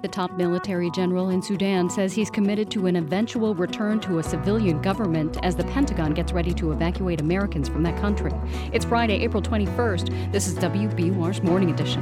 The top military general in Sudan says he's committed to an eventual return to a civilian government as the Pentagon gets ready to evacuate Americans from that country. It's Friday, April 21st. This is WBUR's Morning Edition.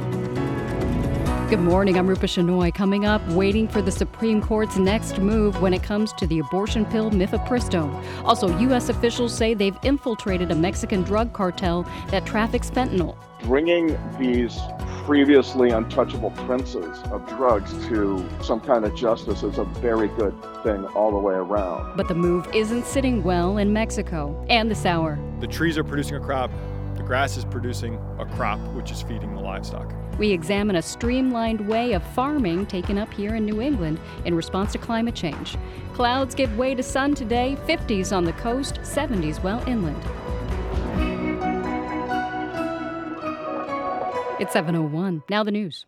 Good morning. I'm Rupa Shenoy. Coming up, waiting for the Supreme Court's next move when it comes to the abortion pill mifepristone. Also, U.S. officials say they've infiltrated a Mexican drug cartel that traffics fentanyl. Bringing these previously untouchable princes of drugs to some kind of justice is a very good thing all the way around. But the move isn't sitting well in Mexico and the sour. The trees are producing a crop, the grass is producing a crop, which is feeding the livestock. We examine a streamlined way of farming taken up here in New England in response to climate change. Clouds give way to sun today, 50s on the coast, 70s well inland. It's 701. Now the news.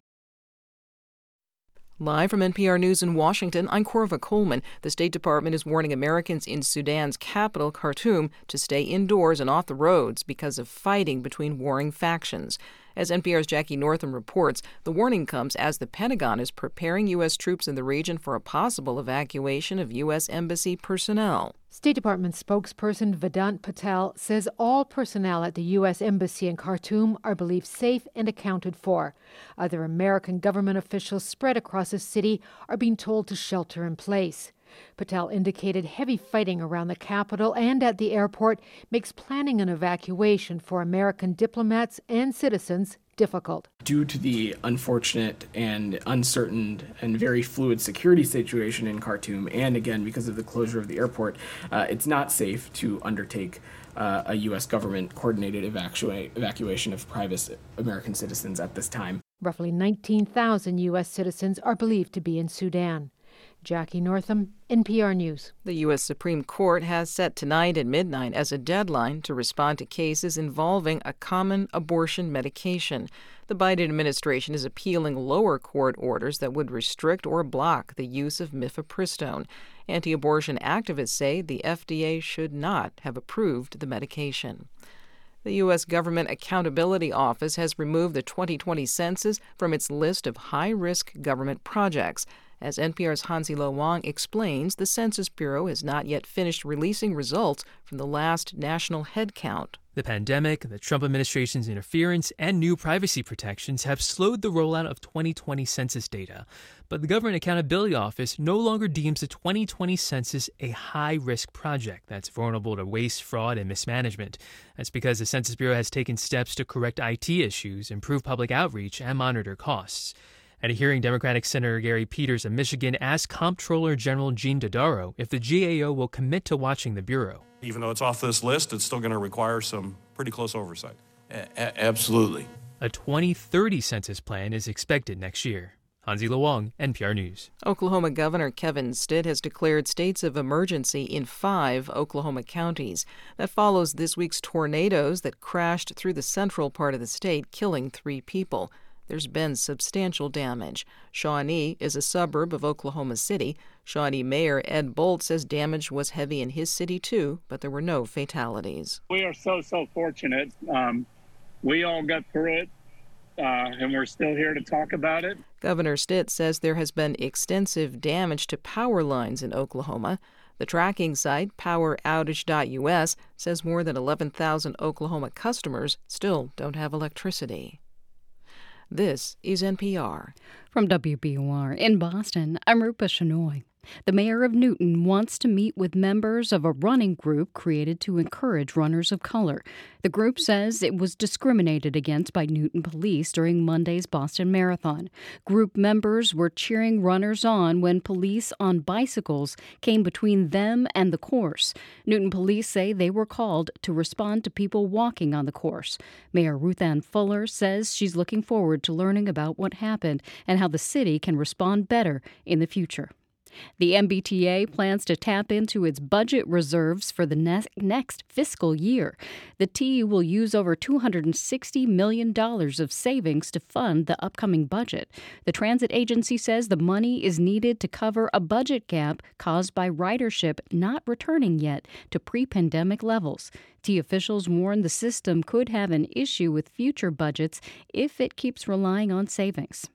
Live from NPR News in Washington, I'm Korva Coleman. The State Department is warning Americans in Sudan's capital, Khartoum, to stay indoors and off the roads because of fighting between warring factions. As NPR's Jackie Northam reports, the warning comes as the Pentagon is preparing U.S. troops in the region for a possible evacuation of U.S. Embassy personnel. State Department spokesperson Vedant Patel says all personnel at the U.S. Embassy in Khartoum are believed safe and accounted for. Other American government officials spread across the city are being told to shelter in place. Patel indicated heavy fighting around the capital and at the airport makes planning an evacuation for American diplomats and citizens difficult. Due to the unfortunate and uncertain and very fluid security situation in Khartoum, and again because of the closure of the airport, uh, it's not safe to undertake uh, a U.S. government coordinated evacua- evacuation of private American citizens at this time. Roughly 19,000 U.S. citizens are believed to be in Sudan. Jackie Northam, NPR News. The U.S. Supreme Court has set tonight at midnight as a deadline to respond to cases involving a common abortion medication. The Biden administration is appealing lower court orders that would restrict or block the use of mifepristone. Anti abortion activists say the FDA should not have approved the medication. The U.S. Government Accountability Office has removed the 2020 census from its list of high risk government projects. As NPR's Hansi Lo Wang explains, the Census Bureau has not yet finished releasing results from the last national headcount. The pandemic, the Trump administration's interference, and new privacy protections have slowed the rollout of 2020 census data. But the Government Accountability Office no longer deems the 2020 census a high risk project that's vulnerable to waste, fraud, and mismanagement. That's because the Census Bureau has taken steps to correct IT issues, improve public outreach, and monitor costs. At a hearing, Democratic Senator Gary Peters of Michigan asked Comptroller General Gene Dodaro if the GAO will commit to watching the Bureau. Even though it's off this list, it's still going to require some pretty close oversight. A- absolutely. A 2030 census plan is expected next year. Hansi Lo Wang, NPR News. Oklahoma Governor Kevin Stitt has declared states of emergency in five Oklahoma counties. That follows this week's tornadoes that crashed through the central part of the state, killing three people there's been substantial damage. Shawnee is a suburb of Oklahoma City. Shawnee Mayor Ed Bolt says damage was heavy in his city too, but there were no fatalities. We are so, so fortunate. Um, we all got through it. Uh, and we're still here to talk about it. Governor Stitt says there has been extensive damage to power lines in Oklahoma. The tracking site, poweroutage.us, says more than 11,000 Oklahoma customers still don't have electricity. This is NPR. From WBUR in Boston, I'm Rupa Shenoy. The mayor of Newton wants to meet with members of a running group created to encourage runners of color. The group says it was discriminated against by Newton police during Monday's Boston Marathon. Group members were cheering runners on when police on bicycles came between them and the course. Newton police say they were called to respond to people walking on the course. Mayor Ruthanne Fuller says she's looking forward to learning about what happened and how the city can respond better in the future. The MBTA plans to tap into its budget reserves for the ne- next fiscal year. The T will use over $260 million of savings to fund the upcoming budget. The transit agency says the money is needed to cover a budget gap caused by ridership not returning yet to pre pandemic levels. T officials warn the system could have an issue with future budgets if it keeps relying on savings.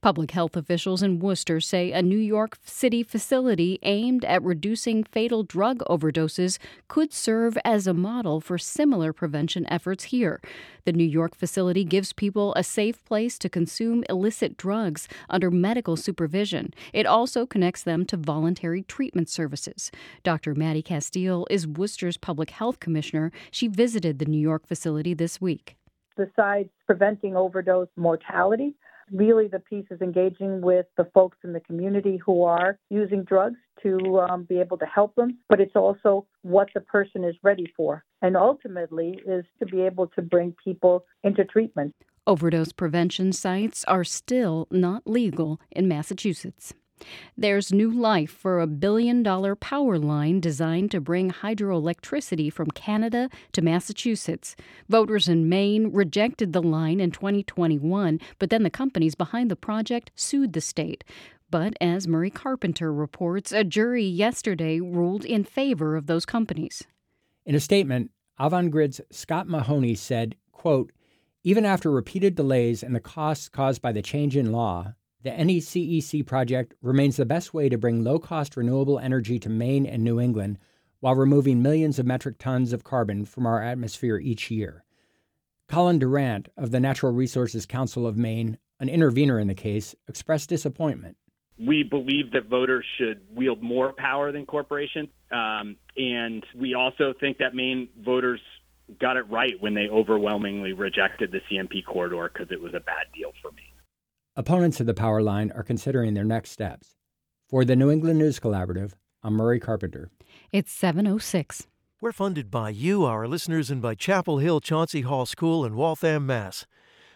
Public health officials in Worcester say a New York City facility aimed at reducing fatal drug overdoses could serve as a model for similar prevention efforts here. The New York facility gives people a safe place to consume illicit drugs under medical supervision. It also connects them to voluntary treatment services. Dr. Maddie Castiel is Worcester's public health commissioner. She visited the New York facility this week. Besides preventing overdose mortality, really the piece is engaging with the folks in the community who are using drugs to um, be able to help them, but it's also what the person is ready for. And ultimately is to be able to bring people into treatment. Overdose prevention sites are still not legal in Massachusetts. There's new life for a billion dollar power line designed to bring hydroelectricity from Canada to Massachusetts. Voters in Maine rejected the line in 2021, but then the companies behind the project sued the state. But as Murray Carpenter reports, a jury yesterday ruled in favor of those companies. In a statement, Avangrid's Scott Mahoney said, quote, even after repeated delays and the costs caused by the change in law, the NECEC project remains the best way to bring low cost renewable energy to Maine and New England while removing millions of metric tons of carbon from our atmosphere each year. Colin Durant of the Natural Resources Council of Maine, an intervener in the case, expressed disappointment. We believe that voters should wield more power than corporations. Um, and we also think that Maine voters got it right when they overwhelmingly rejected the CMP corridor because it was a bad deal for Maine. Opponents of the power line are considering their next steps. For the New England News Collaborative, I'm Murray Carpenter. It's 706. We're funded by you, our listeners, and by Chapel Hill Chauncey Hall School in Waltham, Mass.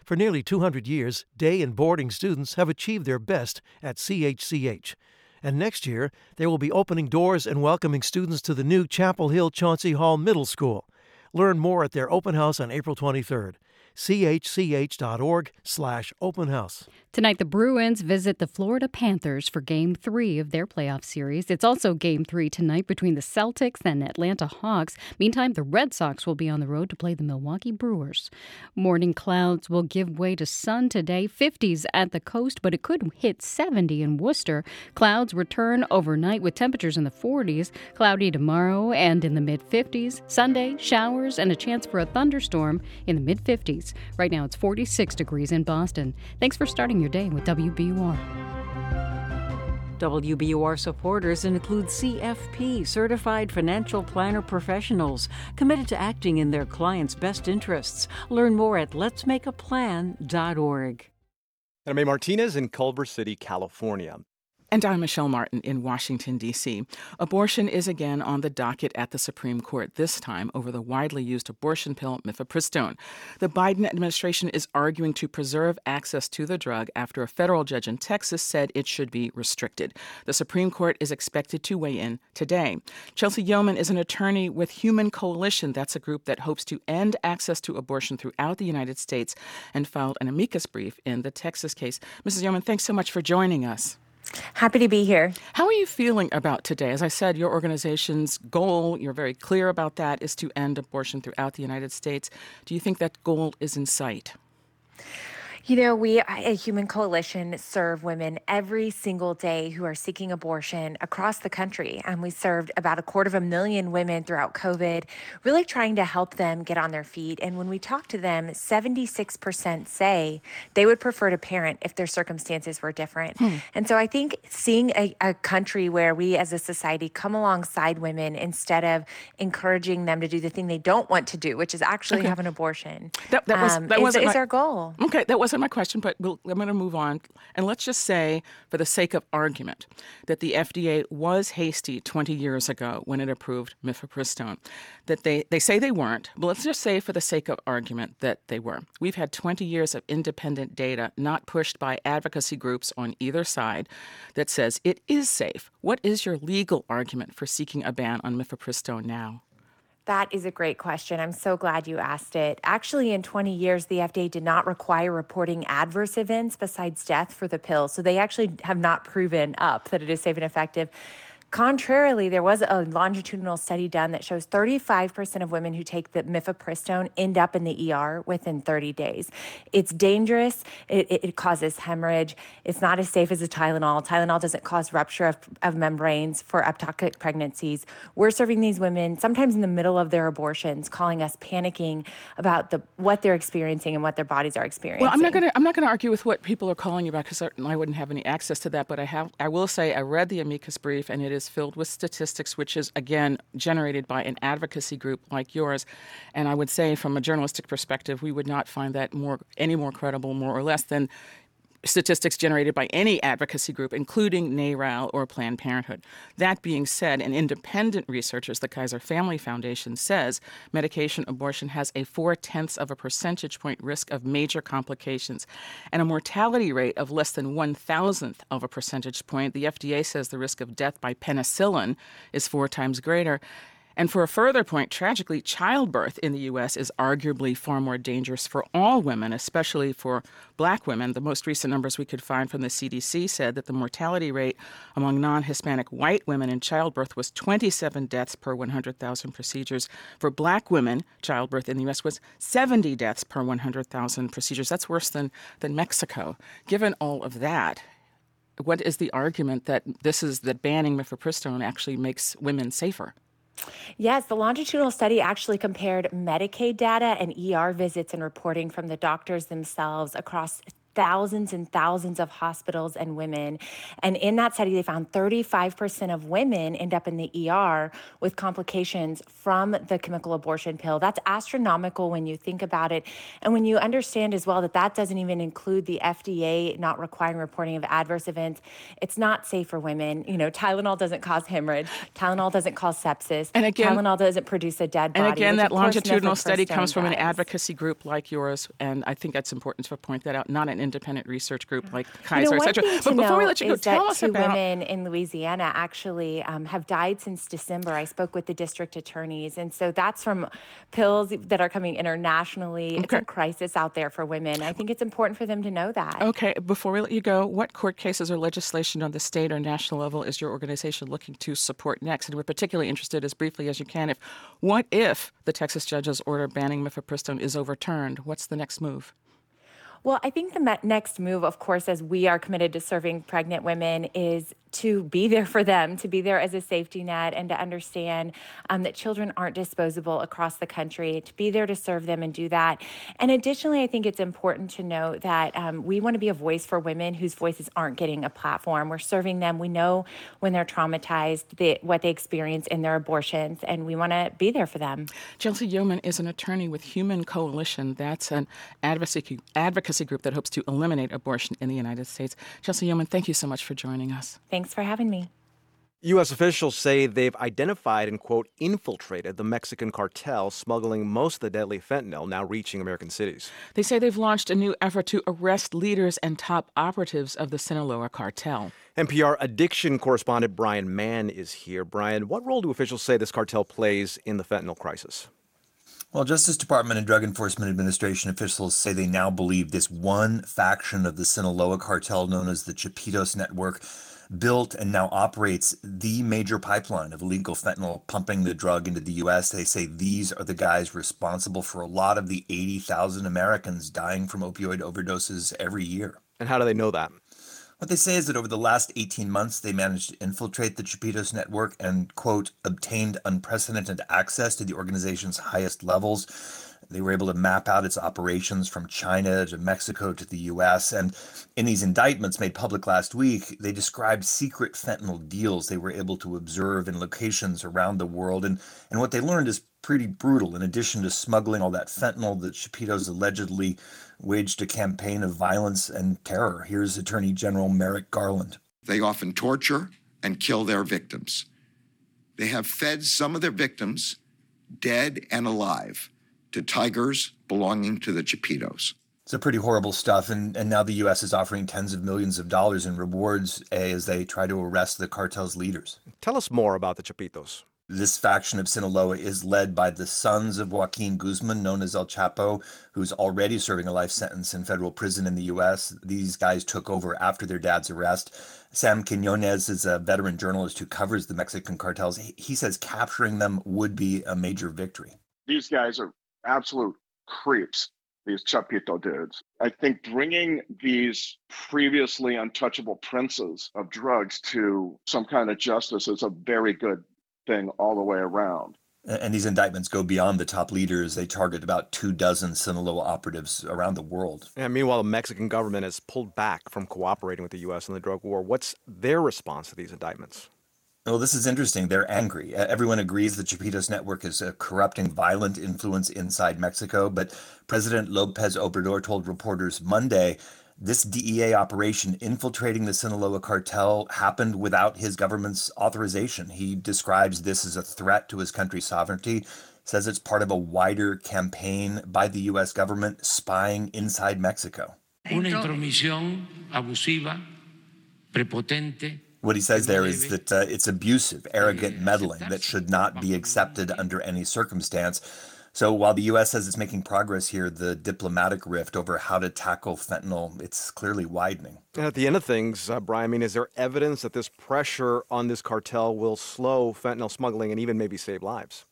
For nearly 200 years, day and boarding students have achieved their best at CHCH. And next year, they will be opening doors and welcoming students to the new Chapel Hill Chauncey Hall Middle School. Learn more at their open house on April 23rd chch.org slash open house. Tonight, the Bruins visit the Florida Panthers for Game 3 of their playoff series. It's also Game 3 tonight between the Celtics and Atlanta Hawks. Meantime, the Red Sox will be on the road to play the Milwaukee Brewers. Morning clouds will give way to sun today, 50s at the coast, but it could hit 70 in Worcester. Clouds return overnight with temperatures in the 40s, cloudy tomorrow and in the mid 50s. Sunday, showers and a chance for a thunderstorm in the mid 50s. Right now, it's 46 degrees in Boston. Thanks for starting your day with WBUR. WBUR supporters include CFP, certified financial planner professionals, committed to acting in their clients' best interests. Learn more at letsmakeaplan.org. I'm A. Martinez in Culver City, California. And I'm Michelle Martin in Washington, D.C. Abortion is again on the docket at the Supreme Court, this time over the widely used abortion pill mifepristone. The Biden administration is arguing to preserve access to the drug after a federal judge in Texas said it should be restricted. The Supreme Court is expected to weigh in today. Chelsey Youman is an attorney with Human Coalition. That's a group that hopes to end access to abortion throughout the United States and filed an amicus brief in the Texas case. Mrs. Youman, thanks so much for joining us. Happy to be here. How are you feeling about today? As I said, your organization's goal, you're very clear about that, is to end abortion throughout the United States. Do you think that goal is in sight? You know, we a Human Coalition serve women every single day who are seeking abortion across the country. And we served about a quarter of a million women throughout COVID, really trying to help them get on their feet. And when we talk to them, 76% say they would prefer to parent if their circumstances were different. Hmm. And so I think seeing a, a country where we as a society come alongside women instead of encouraging them to do the thing they don't want to do, which is actually Okay. have an abortion, That, that was um, that is, wasn't is my, our goal. Okay, that wasn't my question, but we'll, I'm going to move on. And let's just say, for the sake of argument, that the FDA was hasty 20 years ago when it approved mifepristone. That they, they say they weren't, but let's just say, for the sake of argument, that they were. We've had 20 years of independent data, not pushed by advocacy groups on either side, that says it is safe. What is your legal argument for seeking a ban on mifepristone now? That is a great question. I'm so glad you asked it. Actually, in 20 years, the FDA did not require reporting adverse events besides death for the pill. So they actually have not proven up that it is safe and effective. Contrarily, there was a longitudinal study done that shows 35% of women who take the mifepristone end up in the ER within 30 days. It's dangerous. It, it, it causes hemorrhage. It's not as safe as a Tylenol. Tylenol doesn't cause rupture of, of membranes for ectopic pregnancies. We're serving these women sometimes in the middle of their abortions, calling us panicking about the what they're experiencing and what their bodies are experiencing. Well, I'm not going to I'm not going to argue with what people are calling you about because I wouldn't have any access to that. But I have I will say I read the amicus brief and it is filled with statistics, which is again generated by an advocacy group like yours. And I would say, from a journalistic perspective, we would not find that more any more credible, more or less, than statistics generated by any advocacy group, including NARAL or Planned Parenthood. That being said, an independent researchers, the Kaiser Family Foundation, says medication abortion has a four tenths of a percentage point risk of major complications and a mortality rate of less than one thousandth of a percentage point. The FDA says the risk of death by penicillin is four times greater. And for a further point, tragically, childbirth in the U.S. is arguably far more dangerous for all women, especially for black women. The most recent numbers we could find from the CDC said that the mortality rate among non Hispanic white women in childbirth was 27 deaths per 100,000 procedures. For black women, childbirth in the U.S. was 70 deaths per 100,000 procedures. That's worse than, than Mexico. Given all of that, what is the argument that this is that banning mifepristone actually makes women safer? Yes, the longitudinal study actually compared Medicaid data and ER visits and reporting from the doctors themselves across thousands and thousands of hospitals and women. And in that study, they found 35% of women end up in the ER with complications from the chemical abortion pill. That's astronomical when you think about it. And when you understand as well that that doesn't even include the FDA not requiring reporting of adverse events, it's not safe for women. You know, Tylenol doesn't cause hemorrhage, Tylenol doesn't cause sepsis, and again, Tylenol doesn't produce a dead body. And again, that longitudinal study comes from does. an advocacy group like yours. And I think that's important to point that out, not an independent research group like Kaiser, you know, etc. But before we let you go, tell us two about women in Louisiana actually um, have died since December. I spoke with the district attorneys, and so that's from pills that are coming internationally. Okay. It's a crisis out there for women. I think it's important for them to know that. Okay, before we let you go, what court cases or legislation on the state or national level is your organization looking to support next? And we're particularly interested, as briefly as you can, if what if the Texas judge's order banning mifepristone is overturned? What's the next move? Well, I think the next move, of course, as we are committed to serving pregnant women, is to be there for them, to be there as a safety net, and to understand um, that children aren't disposable across the country, to be there to serve them and do that. And additionally, I think it's important to note that um, we want to be a voice for women whose voices aren't getting a platform. We're serving them. We know when they're traumatized, the, what they experience in their abortions, and we want to be there for them. Chelsey Youman is an attorney with Human Coalition. That's an advocacy, advocacy group that hopes to eliminate abortion in the United States. Chelsey Youman, thank you so much for joining us. Thanks for having me. U.S. officials say they've identified and, quote, infiltrated the Mexican cartel smuggling most of the deadly fentanyl now reaching American cities. They say they've launched a new effort to arrest leaders and top operatives of the Sinaloa cartel. NPR addiction correspondent Brian Mann is here. Brian, what role do officials say this cartel plays in the fentanyl crisis? Well, Justice Department and Drug Enforcement Administration officials say they now believe this one faction of the Sinaloa cartel, known as the Chapitos Network, built and now operates the major pipeline of illegal fentanyl pumping the drug into the US. They say these are the guys responsible for a lot of the 80,000 Americans dying from opioid overdoses every year. And how do they know that? What they say is that over the last 18 months, they managed to infiltrate the Chapitos network and, quote, obtained unprecedented access to the organization's highest levels. They were able to map out its operations from China to Mexico to the US. And in these indictments made public last week, they described secret fentanyl deals they were able to observe in locations around the world. And, and what they learned is pretty brutal. In addition to smuggling all that fentanyl, that Chapitos allegedly waged a campaign of violence and terror. Here's Attorney General Merrick Garland. They often torture and kill their victims. They have fed some of their victims, dead and alive, to tigers belonging to the Chapitos. It's a pretty horrible stuff, and, and now the U.S. is offering tens of millions of dollars in rewards a, as they try to arrest the cartel's leaders. Tell us more about the Chapitos. This faction of Sinaloa is led by the sons of Joaquin Guzman, known as El Chapo, who's already serving a life sentence in federal prison in the U.S. These guys took over after their dad's arrest. Sam Quinones is a veteran journalist who covers the Mexican cartels. He says capturing them would be a major victory. These guys are absolute creeps these Chapito dudes. I think bringing these previously untouchable princes of drugs to some kind of justice is a very good thing all the way around. And these indictments go beyond the top leaders. They target about two dozen Sinaloa operatives around the world. And meanwhile, the Mexican government has pulled back from cooperating with the U.S. in the drug war. What's their response to these indictments? Well, this is interesting. They're angry. Everyone agrees the Chapitos network is a corrupting, violent influence inside Mexico. But President Lopez Obrador told reporters Monday this DEA operation infiltrating the Sinaloa cartel happened without his government's authorization. He describes this as a threat to his country's sovereignty, says it's part of a wider campaign by the U.S. government spying inside Mexico. Una intromisión abusiva, prepotente, what he says there is that uh, it's abusive, arrogant meddling that should not be accepted under any circumstance. So while the U.S. says it's making progress here, the diplomatic rift over how to tackle fentanyl it's clearly widening. And at the end of things, uh, Brian, I mean, is there evidence that this pressure on this cartel will slow fentanyl smuggling and even maybe save lives?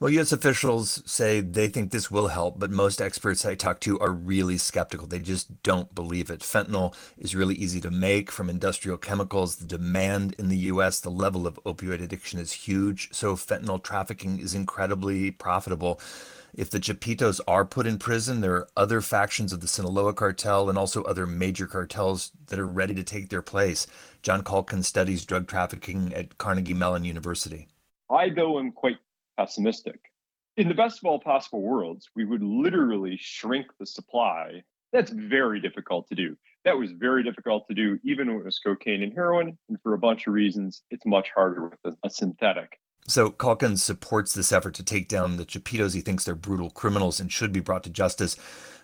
Well, U.S. officials say they think this will help, but most experts I talk to are really skeptical. They just don't believe it. Fentanyl is really easy to make from industrial chemicals. The demand in the U.S., the level of opioid addiction is huge. So fentanyl trafficking is incredibly profitable. If the Chapitos are put in prison, there are other factions of the Sinaloa cartel and also other major cartels that are ready to take their place. John Caulkins studies drug trafficking at Carnegie Mellon University. I, though, am quite pessimistic. In the best of all possible worlds, we would literally shrink the supply. That's very difficult to do. That was very difficult to do even when it was cocaine and heroin. And for a bunch of reasons, it's much harder with a, a synthetic. So Caulkins supports this effort to take down the Chapitos. He thinks they're brutal criminals and should be brought to justice.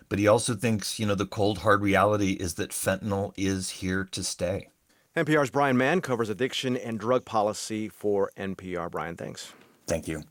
But he also thinks, you know, the cold, hard reality is that fentanyl is here to stay. NPR's Brian Mann covers addiction and drug policy for NPR. Brian, thanks. Thank you.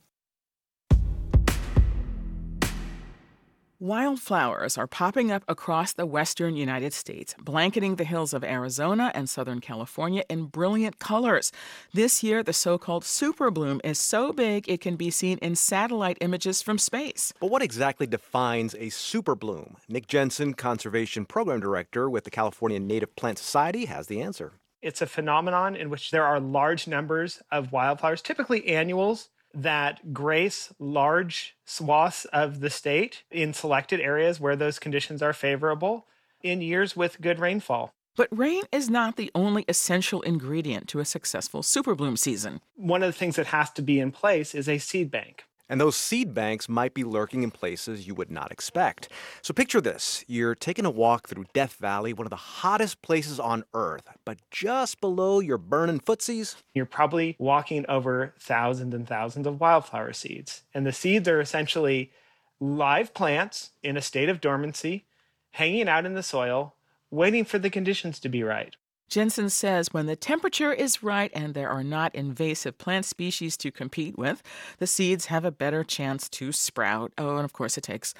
Wildflowers are popping up across the western United States, blanketing the hills of Arizona and Southern California in brilliant colors. This year, the so called super bloom is so big it can be seen in satellite images from space. But what exactly defines a super bloom? Nick Jensen, Conservation Program Director with the California Native Plant Society, has the answer. It's a phenomenon in which there are large numbers of wildflowers, typically annuals, that grace large swaths of the state in selected areas where those conditions are favorable in years with good rainfall. But rain is not the only essential ingredient to a successful superbloom season. One of the things that has to be in place is a seed bank. And those seed banks might be lurking in places you would not expect. So picture this you're taking a walk through Death Valley, one of the hottest places on Earth, but just below your burning footsies, you're probably walking over thousands and thousands of wildflower seeds. And the seeds are essentially live plants in a state of dormancy, hanging out in the soil, waiting for the conditions to be right. Jensen says when the temperature is right and there are not invasive plant species to compete with, the seeds have a better chance to sprout. Oh, and of course, it takes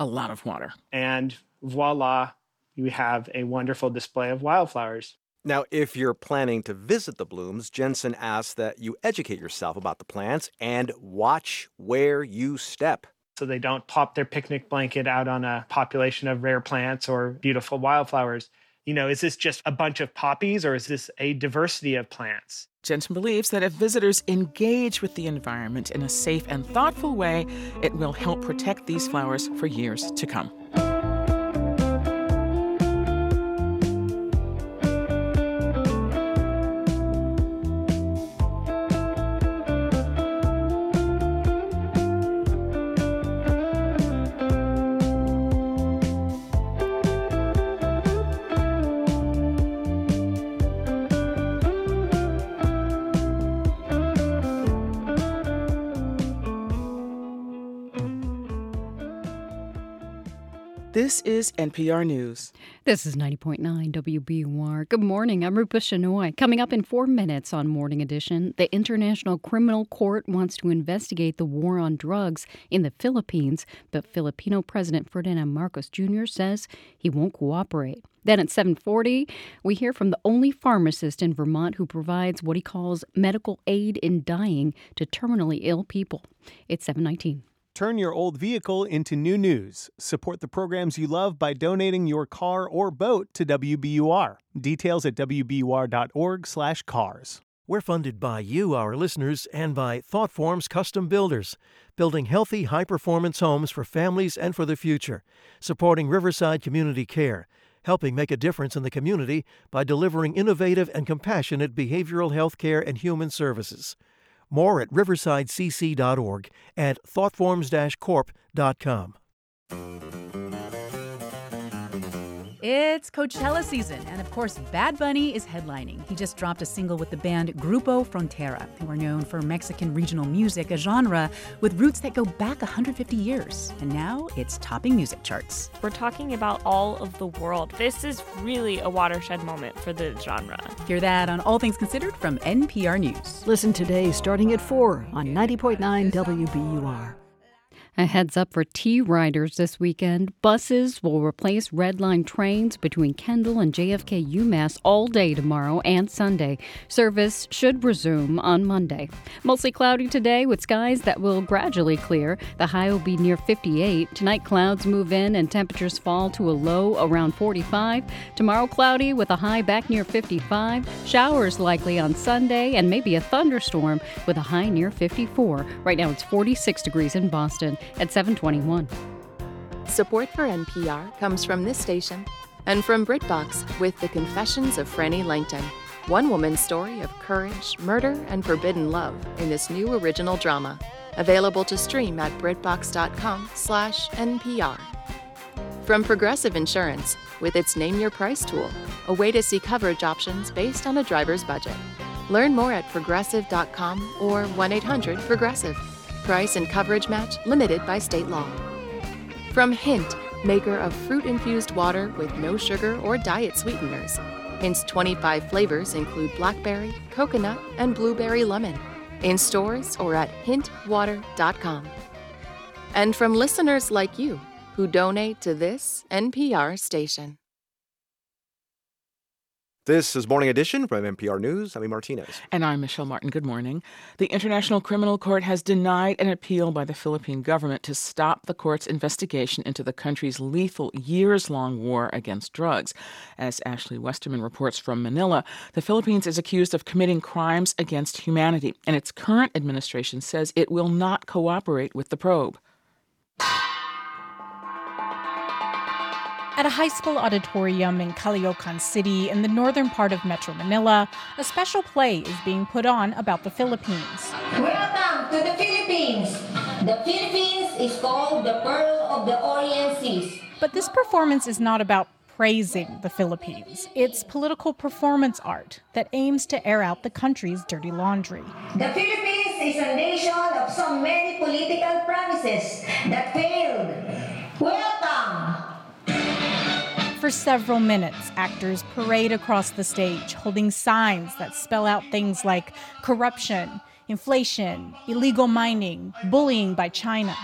a lot of water. And voila, you have a wonderful display of wildflowers. Now, if you're planning to visit the blooms, Jensen asks that you educate yourself about the plants and watch where you step. So they don't pop their picnic blanket out on a population of rare plants or beautiful wildflowers you know, is this just a bunch of poppies or is this a diversity of plants? Jensen believes that if visitors engage with the environment in a safe and thoughtful way, it will help protect these flowers for years to come. This is NPR News. This is 90.9 WBUR. Good morning. I'm Rupa Shenoy. Coming up in four minutes on Morning Edition, the International Criminal Court wants to investigate the war on drugs in the Philippines, but Filipino President Ferdinand Marcos Jr. says he won't cooperate. Then at 7:40, we hear from the only pharmacist in Vermont who provides what he calls medical aid in dying to terminally ill people. It's 719. Turn your old vehicle into new news. Support the programs you love by donating your car or boat to WBUR. Details at wbur.org/cars. We're funded by you, our listeners, and by ThoughtForms Custom Builders, building healthy, high-performance homes for families and for the future, supporting Riverside Community Care, helping make a difference in the community by delivering innovative and compassionate behavioral health care and human services. More at riversidecc.org and thoughtforms-corp.com. It's Coachella season, and of course, Bad Bunny is headlining. He just dropped a single with the band Grupo Frontera, who are known for Mexican regional music, a genre with roots that go back 150 years. And now it's topping music charts. We're talking about all of the world. This is really a watershed moment for the genre. Hear that on All Things Considered from NPR News. Listen today starting at 4 on 90.9 WBUR. A heads up for T riders this weekend. Buses will replace Red Line trains between Kendall and JFK UMass all day tomorrow and Sunday. Service should resume on Monday. Mostly cloudy today with skies that will gradually clear. The high will be near 58. Tonight, clouds move in and temperatures fall to a low around 45. Tomorrow, cloudy with a high back near 55. Showers likely on Sunday and maybe a thunderstorm with a high near 54. Right now, it's 46 degrees in Boston at 721. Support for NPR comes from this station and from BritBox with The Confessions of Frannie Langton. One woman's story of courage, murder, and forbidden love in this new original drama. Available to stream at BritBox.com slash NPR. From Progressive Insurance with its Name Your Price tool, a way to see coverage options based on a driver's budget. Learn more at progressive.com or 1 800 Progressive. Price and coverage match limited by state law. From Hint, maker of fruit infused water with no sugar or diet sweeteners. Hint's 25 flavors include blackberry, coconut, and blueberry lemon. In stores or at hintwater.com. And from listeners like you who donate to this NPR station. This is Morning Edition from NPR News. I'm Martinez. And I'm Michelle Martin. Good morning. The International Criminal Court has denied an appeal by the Philippine government to stop the court's investigation into the country's lethal years long war against drugs. As Ashley Westerman reports from Manila, the Philippines is accused of committing crimes against humanity, and its current administration says it will not cooperate with the probe. At a high school auditorium in Caloocan City in the northern part of Metro Manila, a special play is being put on about the Philippines. Welcome to the Philippines. The Philippines is called the Pearl of the Orient Seas. But this performance is not about praising the Philippines. It's political performance art that aims to air out the country's dirty laundry. The Philippines is a nation of so many political promises that failed. Welcome. For several minutes, actors parade across the stage holding signs that spell out things like corruption, inflation, illegal mining, bullying by China.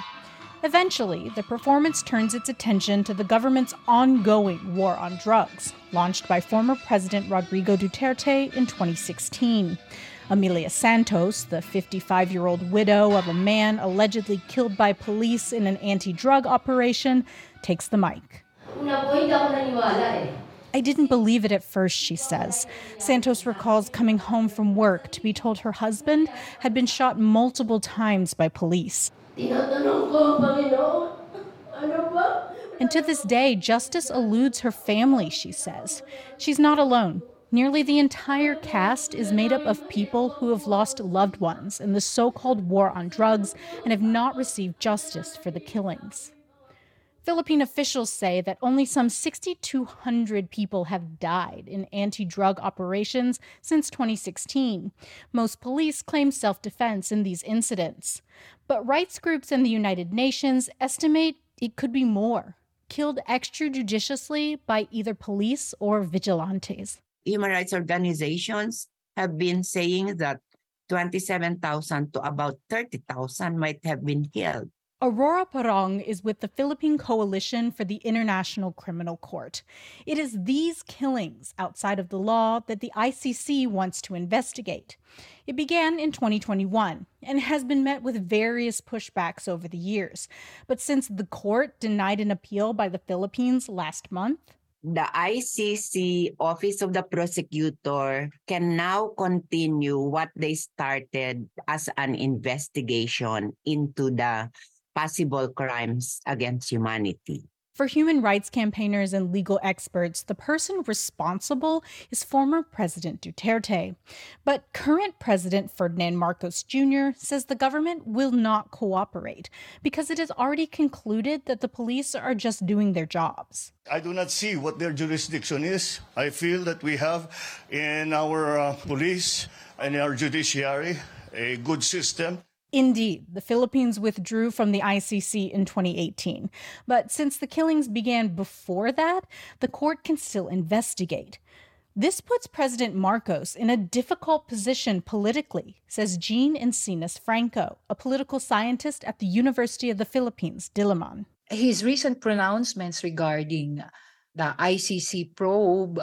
Eventually, the performance turns its attention to the government's ongoing war on drugs, launched by former President Rodrigo Duterte in 2016. Amelia Santos, the 55 year old widow of a man allegedly killed by police in an anti drug operation, takes the mic. I didn't believe it at first, she says. Santos recalls coming home from work to be told her husband had been shot multiple times by police. And to this day, justice eludes her family, she says. She's not alone. Nearly the entire cast is made up of people who have lost loved ones in the so called war on drugs and have not received justice for the killings. Philippine officials say that only some 6,200 people have died in anti drug operations since 2016. Most police claim self defense in these incidents. But rights groups and the United Nations estimate it could be more. killed extrajudiciously by either police or vigilantes. Human rights organizations have been saying that 27,000 to about 30,000 might have been killed. Aurora Parong is with the Philippine Coalition for the International Criminal Court. It is these killings outside of the law that the ICC wants to investigate. It began in 2021 and has been met with various pushbacks over the years. But since the court denied an appeal by the Philippines last month, the ICC Office of the Prosecutor can now continue what they started as an investigation into the possible crimes against humanity. For human rights campaigners and legal experts, the person responsible is former President Duterte. But current President Ferdinand Marcos Jr. says the government will not cooperate because it has already concluded that the police are just doing their jobs. I do not see what their jurisdiction is. I feel that we have in our uh, police and our judiciary a good system Indeed, the Philippines withdrew from the ICC in 2018. But since the killings began before that, the court can still investigate. This puts President Marcos in a difficult position politically, says Jean Encinas Franco, a political scientist at the University of the Philippines, Diliman. His recent pronouncements regarding the ICC probe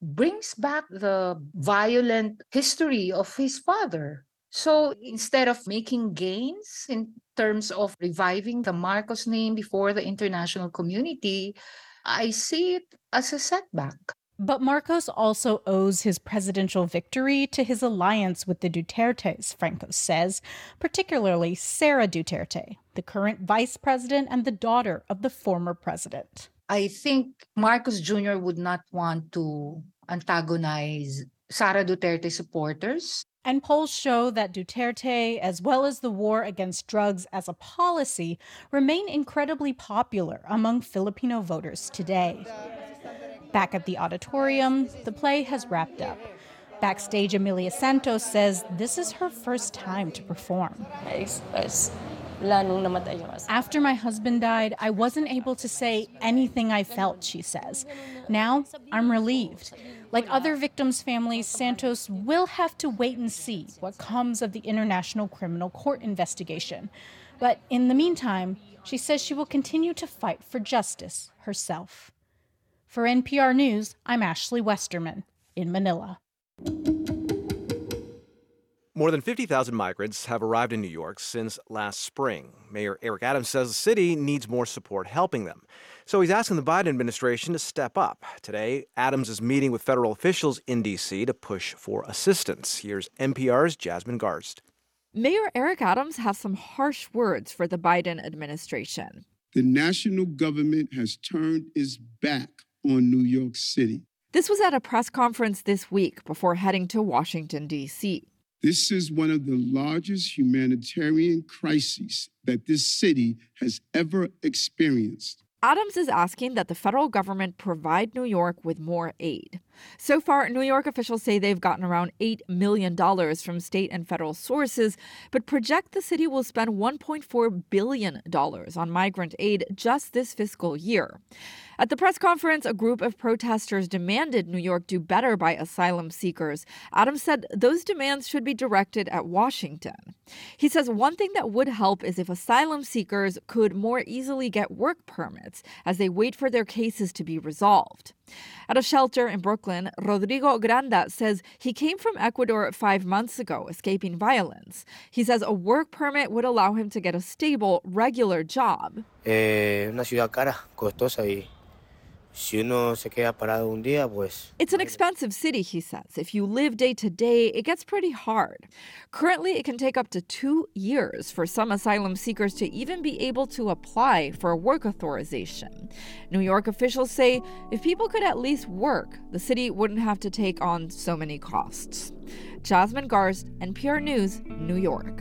brings back the violent history of his father so instead of making gains in terms of reviving the Marcos name before the international community, I see it as a setback. But Marcos also owes his presidential victory to his alliance with the Dutertes, Franco says, particularly Sara Duterte, the current vice president and the daughter of the former president. I think Marcos Jr. would not want to antagonize Sara Duterte supporters and polls show that Duterte, as well as the war against drugs as a policy, remain incredibly popular among Filipino voters today. Back at the auditorium, the play has wrapped up. Backstage, Emilia Santos says this is her first time to perform. After my husband died, I wasn't able to say anything I felt, she says. Now I'm relieved. Like other victims' families, Santos will have to wait and see what comes of the International Criminal Court investigation. But in the meantime, she says she will continue to fight for justice herself. For NPR News, I'm Ashley Westerman in Manila. More than 50,000 migrants have arrived in New York since last spring. Mayor Eric Adams says the city needs more support helping them. So he's asking the Biden administration to step up. Today, Adams is meeting with federal officials in D.C. to push for assistance. Here's NPR's Jasmine Garsd. Mayor Eric Adams has some harsh words for the Biden administration. The national government has turned its back on New York City. This was at a press conference this week before heading to Washington, D.C. This is one of the largest humanitarian crises that this city has ever experienced. Adams is asking that the federal government provide New York with more aid. So far, New York officials say they've gotten around $8 million from state and federal sources, but project the city will spend $1.4 billion on migrant aid just this fiscal year. At the press conference, a group of protesters demanded New York do better by asylum seekers. Adams said those demands should be directed at Washington. He says one thing that would help is if asylum seekers could more easily get work permits as they wait for their cases to be resolved. At a shelter in Brooklyn, Rodrigo Granda says he came from Ecuador five months ago, escaping violence. He says a work permit would allow him to get a stable, regular job. Eh, una ciudad cara, costosa y Si uno se queda parado un día, pues. It's an expensive city, he says. If you live day to day, it gets pretty hard. Currently, it can take up to two years for some asylum seekers to even be able to apply for a work authorization. New York officials say if people could at least work, the city wouldn't have to take on so many costs. Jasmine Garsd, NPR News, New York.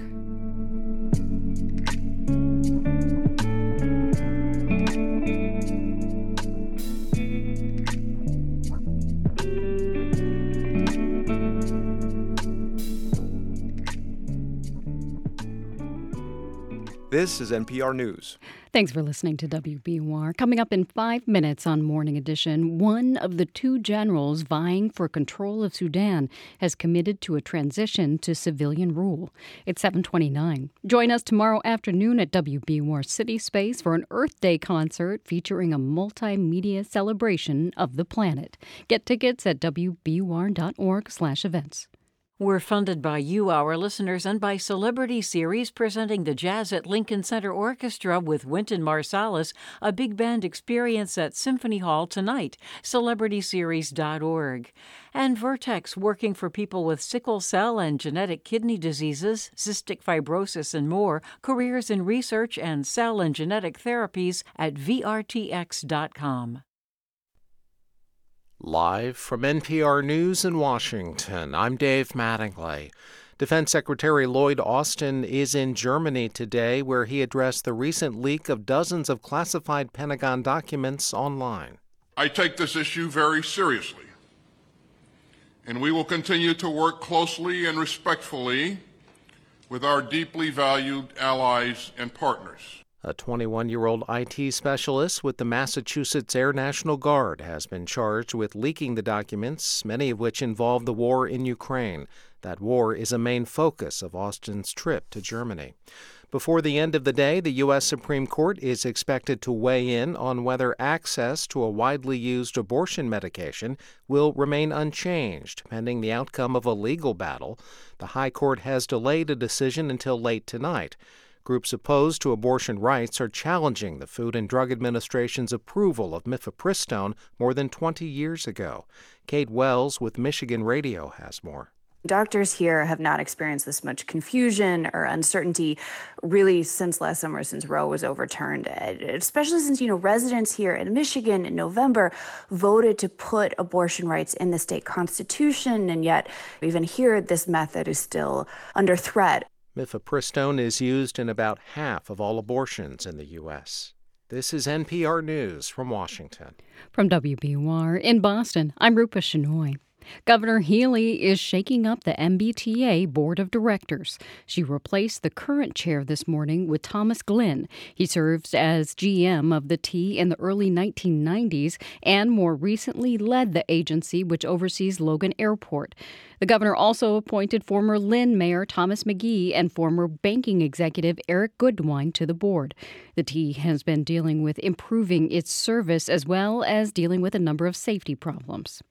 This is NPR News. Thanks for listening to WBUR. Coming up in five minutes on Morning Edition, one of the two generals vying for control of Sudan has committed to a transition to civilian rule. It's 729. Join us tomorrow afternoon at WBUR City Space for an Earth Day concert featuring a multimedia celebration of the planet. Get tickets at wbur.org slash events. We're funded by you, our listeners, and by Celebrity Series presenting the Jazz at Lincoln Center Orchestra with Wynton Marsalis, a big band experience at Symphony Hall tonight. CelebritySeries.org. And Vertex working for people with sickle cell and genetic kidney diseases, cystic fibrosis, and more. Careers in research and cell and genetic therapies at VRTX.com. Live from NPR News in Washington, I'm Dave Mattingly. Defense Secretary Lloyd Austin is in Germany today, where he addressed the recent leak of dozens of classified Pentagon documents online. I take this issue very seriously, and we will continue to work closely and respectfully with our deeply valued allies and partners. A 21 year old IT specialist with the Massachusetts Air National Guard has been charged with leaking the documents, many of which involve the war in Ukraine. That war is a main focus of Austin's trip to Germany. Before the end of the day, the U.S. Supreme Court is expected to weigh in on whether access to a widely used abortion medication will remain unchanged, pending the outcome of a legal battle. The High Court has delayed a decision until late tonight. Groups opposed to abortion rights are challenging the Food and Drug Administration's approval of mifepristone more than 20 years ago. Kate Wells with Michigan Radio has more. Doctors here have not experienced this much confusion or uncertainty really since last summer, since Roe was overturned, especially since, you know, residents here in Michigan in November voted to put abortion rights in the state constitution. And yet, even here, this method is still under threat. Mifepristone is used in about half of all abortions in the U.S. This is NPR News from Washington. From WBUR in Boston, I'm Rupa Shenoy. Governor Healey is shaking up the MBTA Board of Directors. She replaced the current chair this morning with Thomas Glynn. He serves as GM of the T in the early 1990s and more recently led the agency which oversees Logan Airport. The governor also appointed former Lynn Mayor Thomas McGee and former banking executive Eric Goodwine to the board. The T has been dealing with improving its service as well as dealing with a number of safety problems.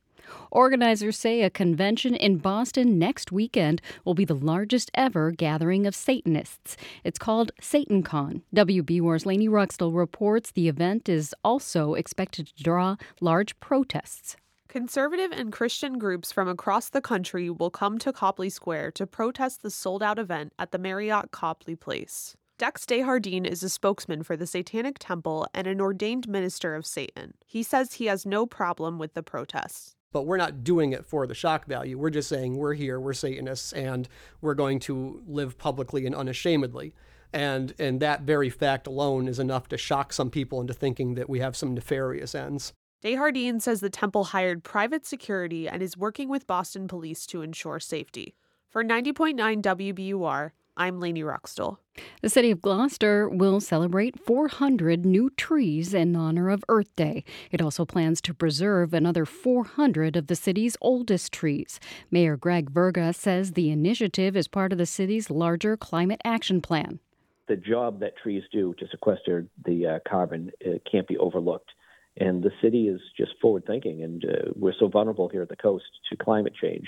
Organizers say a convention in Boston next weekend will be the largest ever gathering of Satanists. It's called SatanCon. WBUR's Laney Ruckstuhl reports the event is also expected to draw large protests. Conservative and Christian groups from across the country will come to Copley Square to protest the sold out event at the Marriott Copley Place. Dex Desjardins is a spokesman for the Satanic Temple and an ordained minister of Satan. He says he has no problem with the protests but we're not doing it for the shock value. We're just saying we're here, we're Satanists, and we're going to live publicly and unashamedly. And and that very fact alone is enough to shock some people into thinking that we have some nefarious ends. Desjardins says the temple hired private security and is working with Boston police to ensure safety. For 90.9 WBUR, I'm Laney Ruckstuhl. The city of Gloucester will celebrate 400 new trees in honor of Earth Day. It also plans to preserve another 400 of the city's oldest trees. Mayor Greg Verga says the initiative is part of the city's larger climate action plan. The job that trees do to sequester the uh, carbon uh, can't be overlooked. And the city is just forward thinking, and uh, we're so vulnerable here at the coast to climate change.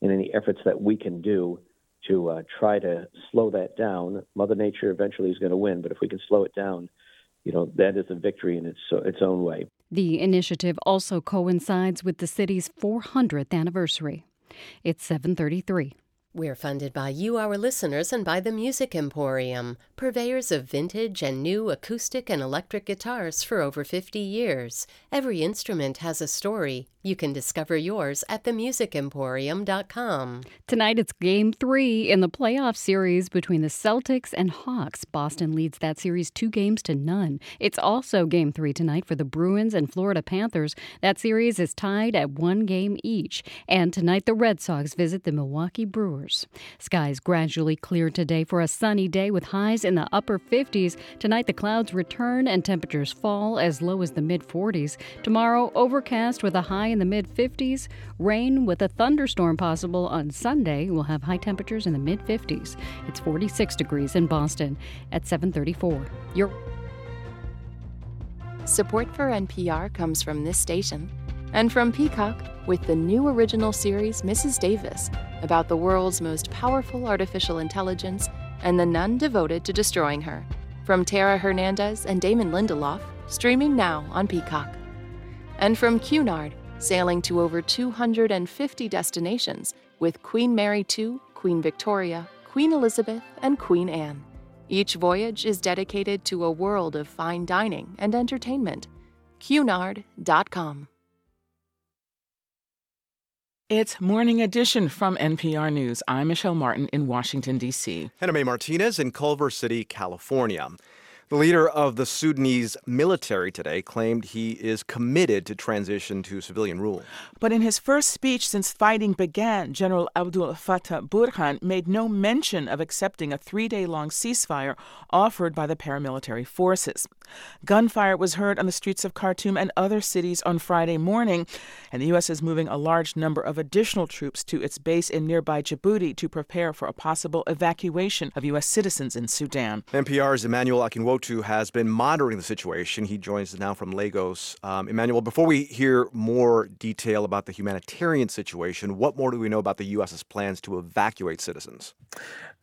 And any efforts that we can do to uh, try to slow that down. Mother Nature eventually is going to win, but if we can slow it down, you know that is a victory in its its own way. The initiative also coincides with the city's 400th anniversary. It's 733. We're funded by you, our listeners, and by the Music Emporium, purveyors of vintage and new acoustic and electric guitars for over 50 years. Every instrument has a story. You can discover yours at themusicemporium.com. Tonight it's game three in the playoff series between the Celtics and Hawks. Boston leads that series two games to none. It's also game three tonight for the Bruins and Florida Panthers. That series is tied at one game each. And tonight the Red Sox visit the Milwaukee Brewers. Showers. Skies gradually clear today for a sunny day with highs in the upper 50s. Tonight, the clouds return and temperatures fall as low as the mid 40s. Tomorrow, overcast with a high in the mid 50s. Rain with a thunderstorm possible on Sunday. We'll have high temperatures in the mid 50s. It's 46 degrees in Boston at 734. Your Support for NPR comes from this station and from Peacock with the new original series Mrs. Davis about the world's most powerful artificial intelligence and the nun devoted to destroying her. From Tara Hernandez and Damon Lindelof, streaming now on Peacock. And from Cunard, sailing to over 250 destinations with Queen Mary II, Queen Victoria, Queen Elizabeth, and Queen Anne. Each voyage is dedicated to a world of fine dining and entertainment. Cunard.com. It's Morning Edition from NPR News. I'm Michelle Martin in Washington, D.C. And I'm. Martinez in Culver City, California. The leader of the Sudanese military today claimed he is committed to transition to civilian rule. But in his first speech since fighting began, General Abdul Fattah Burhan made no mention of accepting a three day long ceasefire offered by the paramilitary forces. Gunfire was heard on the streets of Khartoum and other cities on Friday morning, and the U.S. is moving a large number of additional troops to its base in nearby Djibouti to prepare for a possible evacuation of U.S. citizens in Sudan. NPR's Emmanuel Akinwotu has been monitoring the situation. He joins us now from Lagos. Um, Emmanuel, before we hear more detail about the humanitarian situation, what more do we know about the U.S.'s plans to evacuate citizens?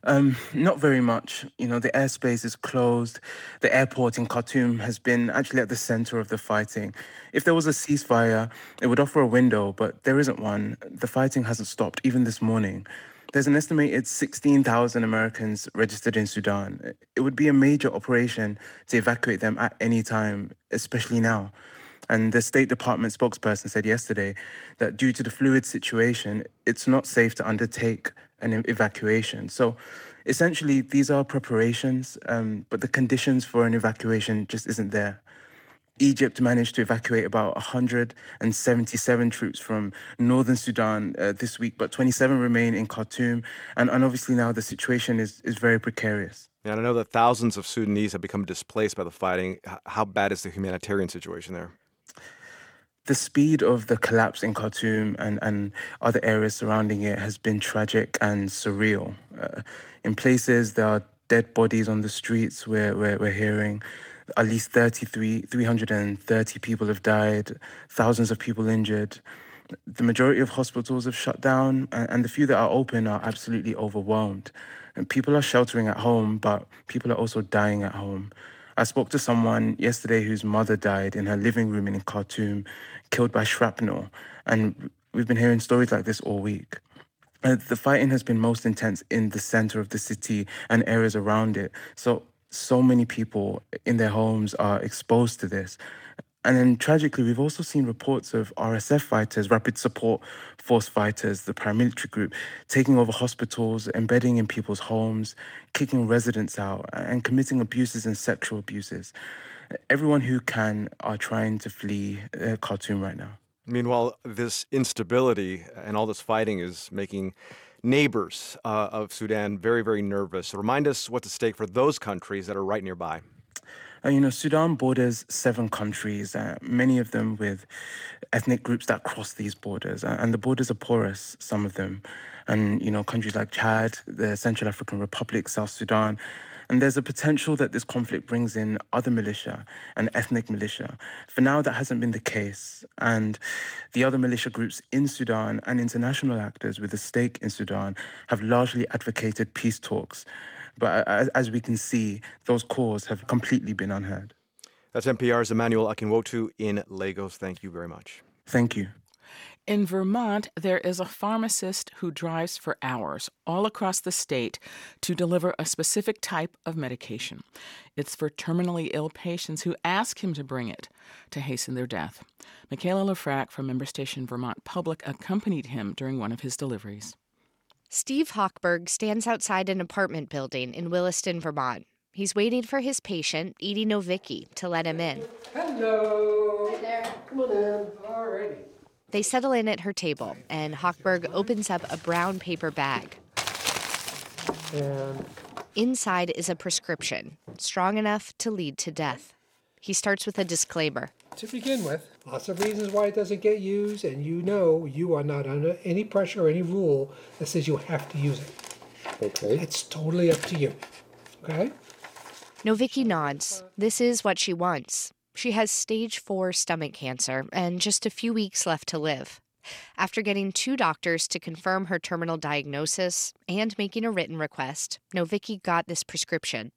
Um, not very much. You know, the airspace is closed. The airport in Khartoum has been actually at the center of the fighting. If there was a ceasefire, it would offer a window, but there isn't one. The fighting hasn't stopped, even this morning. There's an estimated 16,000 Americans registered in Sudan. It would be a major operation to evacuate them at any time, especially now. And the State Department spokesperson said yesterday that due to the fluid situation, it's not safe to undertake an evacuation. So essentially, these are preparations, um, but the conditions for an evacuation just isn't there. Egypt managed to evacuate about 177 troops from northern Sudan uh, this week, but 27 remain in Khartoum. And, and obviously, now the situation is, is very precarious. And I know that thousands of Sudanese have become displaced by the fighting. How bad is the humanitarian situation there? the speed of the collapse in Khartoum and, and other areas surrounding it has been tragic and surreal. Uh, in places, there are dead bodies on the streets where, where we're hearing at least 33, 330 people have died, thousands of people injured. The majority of hospitals have shut down, and, the few that are open are absolutely overwhelmed. And people are sheltering at home, but people are also dying at home. I spoke to someone yesterday whose mother died in her living room in Khartoum, killed by shrapnel. And we've been hearing stories like this all week. Uh, the fighting has been most intense in the center of the city and areas around it. So, so many people in their homes are exposed to this. And then tragically, we've also seen reports of RSF fighters, Rapid Support Force fighters, the paramilitary group, taking over hospitals, embedding in people's homes, kicking residents out, and committing abuses and sexual abuses. Everyone who can are trying to flee Khartoum right now. Meanwhile, this instability and all this fighting is making neighbors uh, of Sudan very, very nervous. Remind us what's at stake for those countries that are right nearby. Uh, you know, Sudan borders seven countries, uh, many of them with ethnic groups that cross these borders. Uh, and the borders are porous, some of them. And, you know, countries like Chad, the Central African Republic, South Sudan. And there's a potential that this conflict brings in other militia and ethnic militia. For now, that hasn't been the case. And the other militia groups in Sudan and international actors with a stake in Sudan have largely advocated peace talks. But as we can see, those calls have completely been unheard. That's NPR's Emmanuel Akinwotu in Lagos. Thank you very much. Thank you. In Vermont, there is a pharmacist who drives for hours all across the state to deliver a specific type of medication. It's for terminally ill patients who ask him to bring it to hasten their death. Mikaela Lefrak from member station Vermont Public accompanied him during one of his deliveries. Steve Hochberg stands outside an apartment building in Williston, Vermont. He's waiting for his patient, Edie Novicki, to let him in. Hello. Hi there. Come on in. Alrighty. They settle in at her table, and Hochberg opens up a brown paper bag. And Inside is a prescription, strong enough to lead to death. He starts with a disclaimer. to begin with, lots of reasons why it doesn't get used, and you know you are not under any pressure or any rule that says you have to use it. Okay. It's totally up to you. Okay? Novicki nods. This is what she wants. She has stage four stomach cancer and just a few weeks left to live. After getting two doctors to confirm her terminal diagnosis and making a written request, Novicki got this prescription.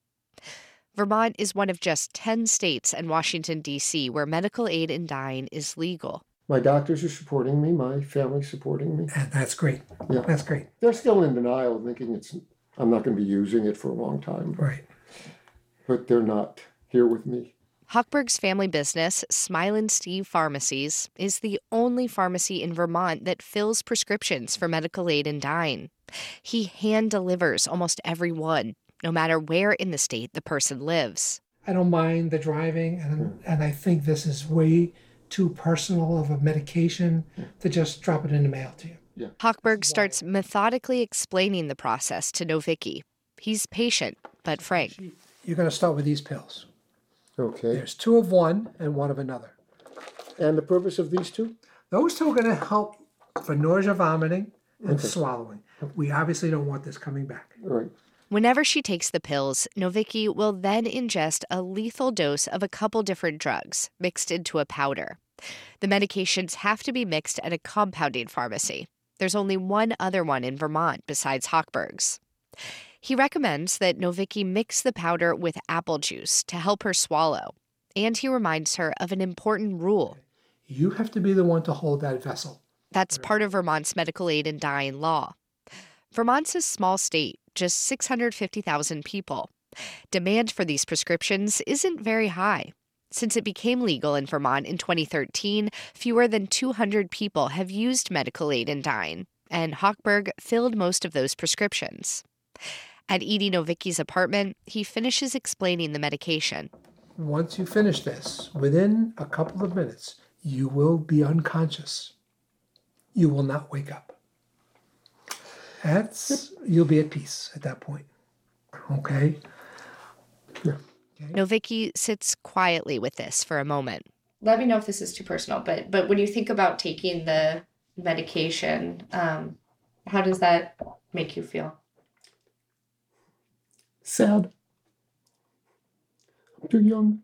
Vermont is one of just 10 states and Washington, D.C., where medical aid in dying is legal. My doctors are supporting me. My family's supporting me. That's great. Yeah. That's great. They're still in denial, thinking it's I'm not going to be using it for a long time. Right. But they're not here with me. Hochberg's family business, Smilin' Steve Pharmacies, is the only pharmacy in Vermont that fills prescriptions for medical aid in dying. He hand delivers almost every one, no matter where in the state the person lives. I don't mind the driving, and, and I think this is way too personal of a medication to just drop it in the mail to you. Hochberg starts methodically explaining the process to Novicki. He's patient, but frank. You're going to start with these pills. Okay. There's two of one and one of another. And the purpose of these two? Those two are going to help for nausea, vomiting, and Okay. swallowing. We obviously don't want this coming back. All right. Whenever she takes the pills, Novicki will then ingest a lethal dose of a couple different drugs mixed into a powder. The medications have to be mixed at a compounding pharmacy. There's only one other one in Vermont besides Hochberg's. He recommends that Novicki mix the powder with apple juice to help her swallow, and he reminds her of an important rule. You have to be the one to hold that vessel. That's part of Vermont's medical aid in dying law. Vermont's a small state, just 650,000 people. Demand for these prescriptions isn't very high. Since it became legal in Vermont in 2013, fewer than 200 people have used medical aid in dying, and Hochberg filled most of those prescriptions. At Edie Novicki's apartment, he finishes explaining the medication. Once you finish this, within a couple of minutes, you will be unconscious. You will not wake up. That's you'll be at peace at that point. Okay. Novicki sits quietly with this for a moment. let me know if this is too personal, but but when you think about taking the medication, um, how does that make you feel? Sad. I'm too young.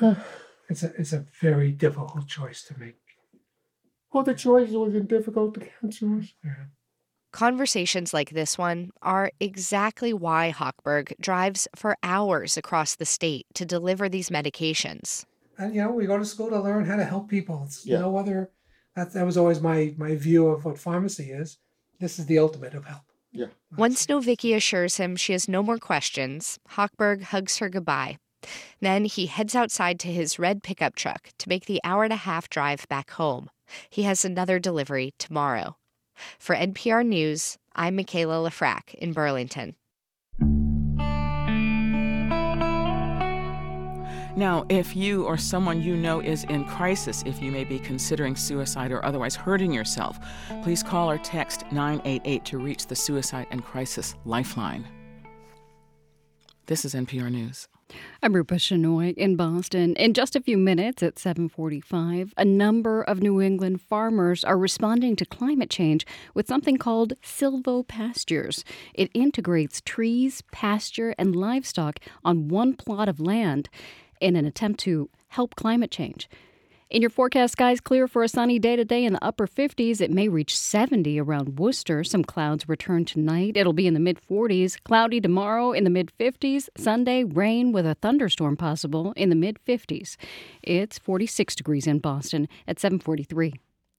It's a it's a very difficult choice to make. Well, the choice wasn't difficult. The cancer was. Conversations like this one are exactly why Hochberg drives for hours across the state to deliver these medications. And you know, we go to school to learn how to help people. It's Yeah. no other. That that was always my my view of what pharmacy is. This is the ultimate of help. Yeah. Once Novicki assures him she has no more questions, Hochberg hugs her goodbye. Then he heads outside to his red pickup truck to make the hour and a half drive back home. He has another delivery tomorrow. For NPR News, I'm Mikaela Lefrak in Burlington. Now, if you or someone you know is in crisis, if you may be considering suicide or otherwise hurting yourself, please call or text 988 to reach the Suicide and Crisis Lifeline. This is NPR News. I'm Rupa Shenoy in Boston. In just a few minutes at 7:45, a number of New England farmers are responding to climate change with something called silvopastures. It integrates trees, pasture, and livestock on one plot of land in an attempt to help climate change. In your forecast, skies clear for a sunny day today in the upper 50s. It may reach 70 around Worcester. Some clouds return tonight. It'll be in the mid 40s. Cloudy tomorrow in the mid 50s. Sunday, rain with a thunderstorm possible in the mid 50s. It's 46 degrees in Boston at 743.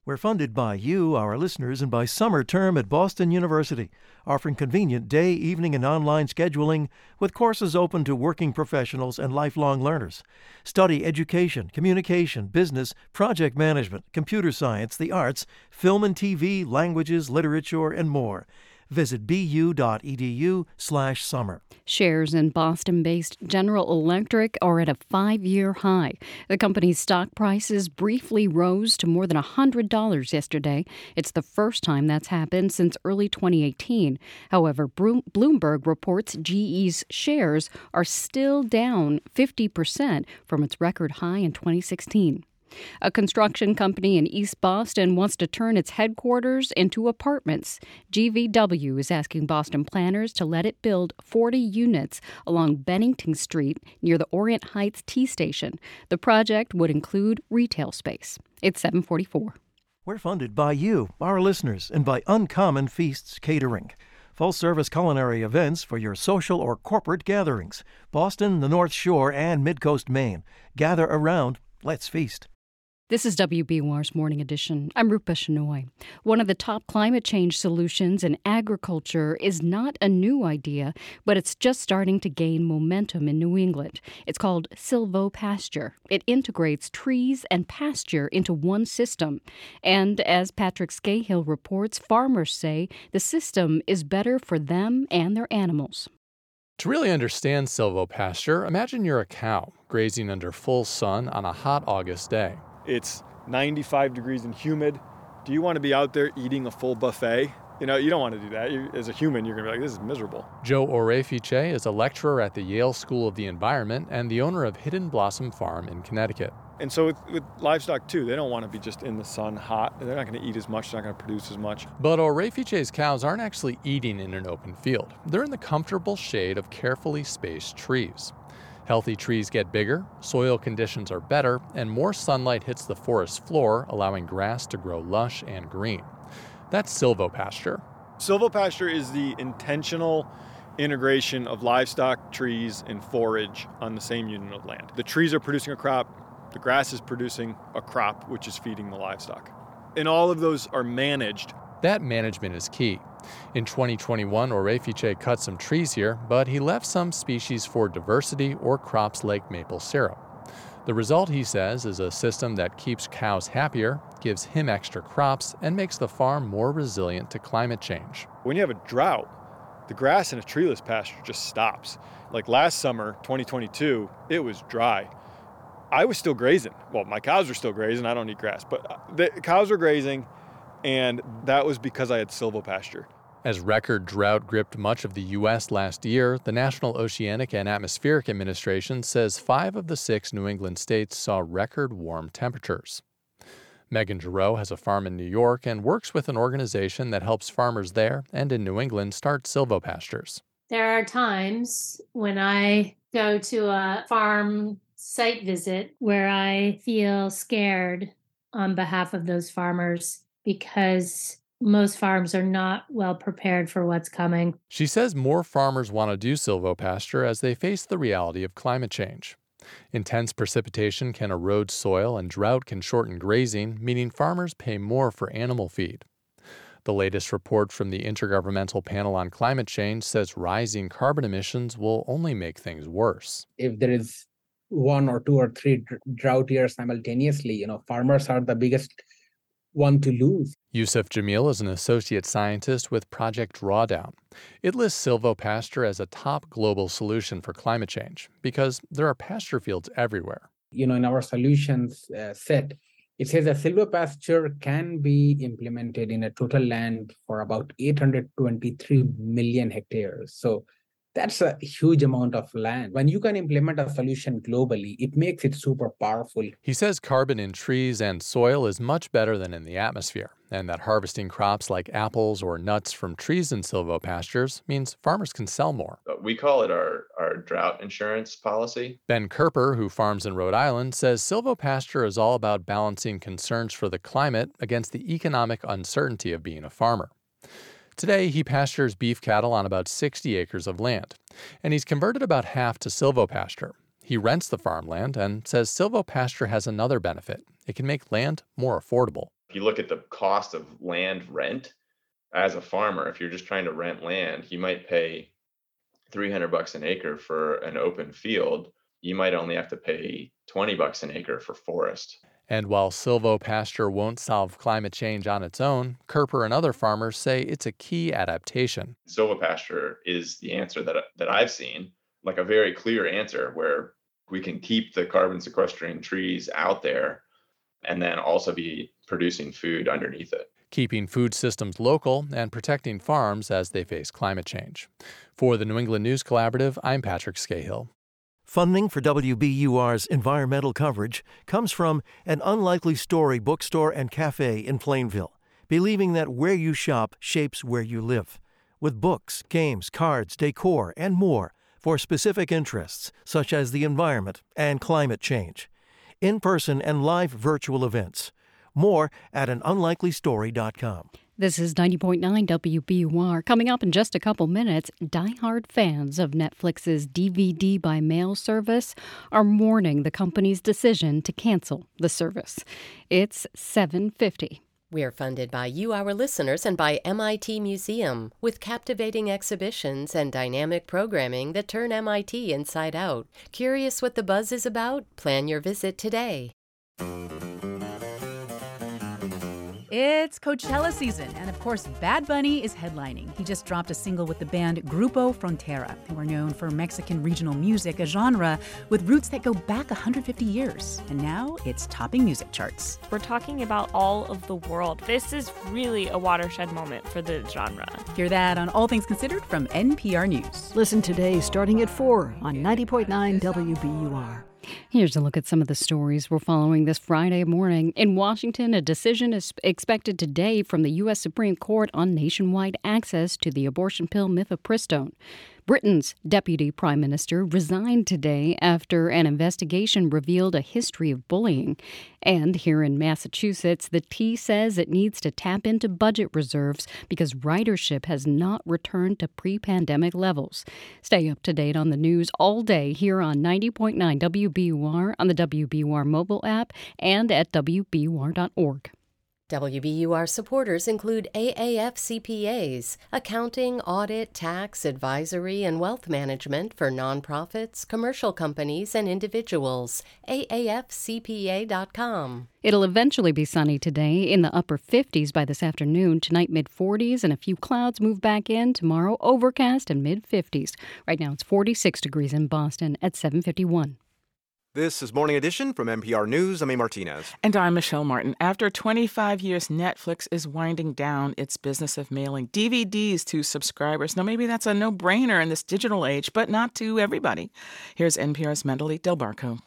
We're funded by you, our listeners, and by Summer Term at Boston University, offering convenient day, evening, and online scheduling with courses open to working professionals and lifelong learners. Study education, communication, business, project management, computer science, the arts, film and TV, languages, literature, and more. Visit bu.edu/summer. Shares in Boston based General Electric are at a five year high. The company's stock prices briefly rose to more than $100 yesterday. It's the first time that's happened since early 2018. However, Bloomberg reports GE's shares are still down 50% from its record high in 2016. A construction company in East Boston wants to turn its headquarters into apartments. GVW is asking Boston planners to let it build 40 units along Bennington Street near the Orient Heights T station. The project would include retail space. It's 744. We're funded by you, our listeners, and by Uncommon Feasts Catering. Full service culinary events for your social or corporate gatherings. Boston, the North Shore, and Midcoast Maine. Gather around. Let's feast. This is WBUR's Morning Edition. I'm Rupa Shenoy. One of the top climate change solutions in agriculture is not a new idea, but it's just starting to gain momentum in New England. It's called silvopasture. It integrates trees and pasture into one system. And as Patrick Skahill reports, farmers say the system is better for them and their animals. To really understand silvopasture, imagine you're a cow grazing under full sun on a hot August day. It's 95 degrees and humid. Do you want to be out there eating a full buffet? You know, you don't want to do that. You, as a human, you're going to be like, this is miserable. Joe Orefice is a lecturer at the Yale School of the Environment and the owner of Hidden Blossom Farm in Connecticut. And so with, with, livestock too, they don't want to be just in the sun hot. They're not going to eat as much, they're not going to produce as much. But Orefice's cows aren't actually eating in an open field. They're in the comfortable shade of carefully spaced trees. Healthy trees get bigger, soil conditions are better, and more sunlight hits the forest floor, allowing grass to grow lush and green. That's silvopasture. Silvopasture is the intentional integration of livestock, trees, and forage on the same unit of land. The trees are producing a crop, the grass is producing a crop, which is feeding the livestock. And all of those are managed. That management is key. In 2021, Orefice cut some trees here, but he left some species for diversity or crops like maple syrup. The result, he says, is a system that keeps cows happier, gives him extra crops, and makes the farm more resilient to climate change. When you have a drought, the grass in a treeless pasture just stops. Like last summer, 2022, it was dry. I was still grazing. Well, my cows were still grazing. I don't eat grass, but uh, the cows were grazing, and that was because I had silvopasture. As record drought gripped much of the U.S. last year, the National Oceanic and Atmospheric Administration says five of the six New England states saw record warm temperatures. Megan Giroux has a farm in New York and works with an organization that helps farmers there and in New England start silvopastures. There are times when I go to a farm site visit where I feel scared on behalf of those farmers because most farms are not well prepared for what's coming. She says more farmers want to do silvopasture as they face the reality of climate change. Intense precipitation can erode soil and drought can shorten grazing, meaning farmers pay more for animal feed. The latest report from the Intergovernmental Panel on Climate Change says rising carbon emissions will only make things worse. If there is one or two or three drought years simultaneously, you know, farmers are the biggest one to lose. Yusuf Jamil is an associate scientist with Project Drawdown. It lists silvopasture as a top global solution for climate change because there are pasture fields everywhere. You know, in our solutions uh, set, it says that silvopasture can be implemented in a total land for about 823 million hectares. So that's a huge amount of land. When you can implement a solution globally, it makes it super powerful. He says carbon in trees and soil is much better than in the atmosphere, and that harvesting crops like apples or nuts from trees in silvopastures means farmers can sell more. We call it our, our drought insurance policy. Ben Kerper, who farms in Rhode Island, says silvopasture is all about balancing concerns for the climate against the economic uncertainty of being a farmer. Today, he pastures beef cattle on about 60 acres of land, and he's converted about half to silvopasture. He rents the farmland and says silvopasture has another benefit. It can make land more affordable. If you look at the cost of land rent as a farmer, if you're just trying to rent land, you might pay 300 bucks an acre for an open field. You might only have to pay 20 bucks an acre for forest. And while silvopasture won't solve climate change on its own, Kerper and other farmers say it's a key adaptation. Silvopasture is the answer that, that I've seen, like a very clear answer where we can keep the carbon sequestering trees out there and then also be producing food underneath it. Keeping food systems local and protecting farms as they face climate change. For the New England News Collaborative, I'm Patrick Skahill. Funding for WBUR's environmental coverage comes from an unlikely story bookstore and cafe in Plainville, believing that where you shop shapes where you live. With books, games, cards, decor, and more for specific interests such as the environment and climate change. In person and live virtual events. More at anunlikelystory.com. This is 90.9 WBUR. Coming up in just a couple minutes, die-hard fans of Netflix's DVD by mail service are mourning the company's decision to cancel the service. It's 750. We are funded by you, our listeners, and by MIT Museum, with captivating exhibitions and dynamic programming that turn MIT inside out. Curious what the buzz is about? Plan your visit today. It's Coachella season, and of course, Bad Bunny is headlining. He just dropped a single with the band Grupo Frontera, who are known for Mexican regional music, a genre with roots that go back 150 years. And now it's topping music charts. We're talking about all of the world. This is really a watershed moment for the genre. Hear that on All Things Considered from NPR News. Listen today starting at 4 on 90.9 WBUR. Here's a look at some of the stories we're following this Friday morning. In Washington, a decision is expected today from the U.S. Supreme Court on nationwide access to the abortion pill mifepristone. Britain's deputy prime minister resigned today after an investigation revealed a history of bullying. And here in Massachusetts, the T says it needs to tap into budget reserves because ridership has not returned to pre pandemic levels. Stay up to date on the news all day here on 90.9 WBUR on the WBUR mobile app and at WBUR.org. WBUR supporters include AAF CPAs, accounting, audit, tax, advisory, and wealth management for nonprofits, commercial companies, and individuals. AAFCPA.com. It'll eventually be sunny today in the upper 50s by this afternoon. Tonight, mid 40s, and a few clouds move back in. Tomorrow, overcast and mid 50s. Right now, it's 46 degrees in Boston at 751. This is Morning Edition from NPR News. I'm A. Martinez. And I'm Michelle Martin. After 25 years, Netflix is winding down its business of mailing DVDs to subscribers. Now, maybe that's a no brainer in this digital age, but not to everybody. Here's NPR's Mandalit Del Barco.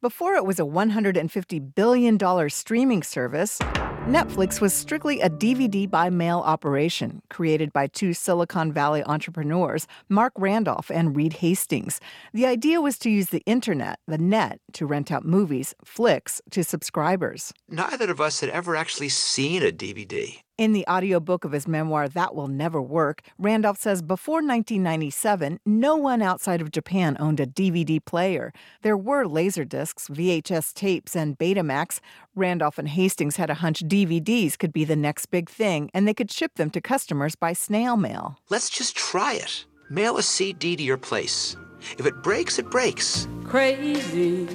Before it was a $150 billion streaming service, Netflix was strictly a DVD by mail operation created by two Silicon Valley entrepreneurs, Marc Randolph and Reed Hastings. The idea was to use the internet, the net, to rent out movies, flicks, to subscribers. Neither of us had ever actually seen a DVD. In the audiobook of his memoir, That Will Never Work, Randolph says before 1997, no one outside of Japan owned a DVD player. There were Laserdiscs, VHS tapes, and Betamax. Randolph and Hastings had a hunch DVDs could be the next big thing, and they could ship them to customers by snail mail. Let's just try it. Mail a CD to your place. If it breaks, it breaks. Crazy.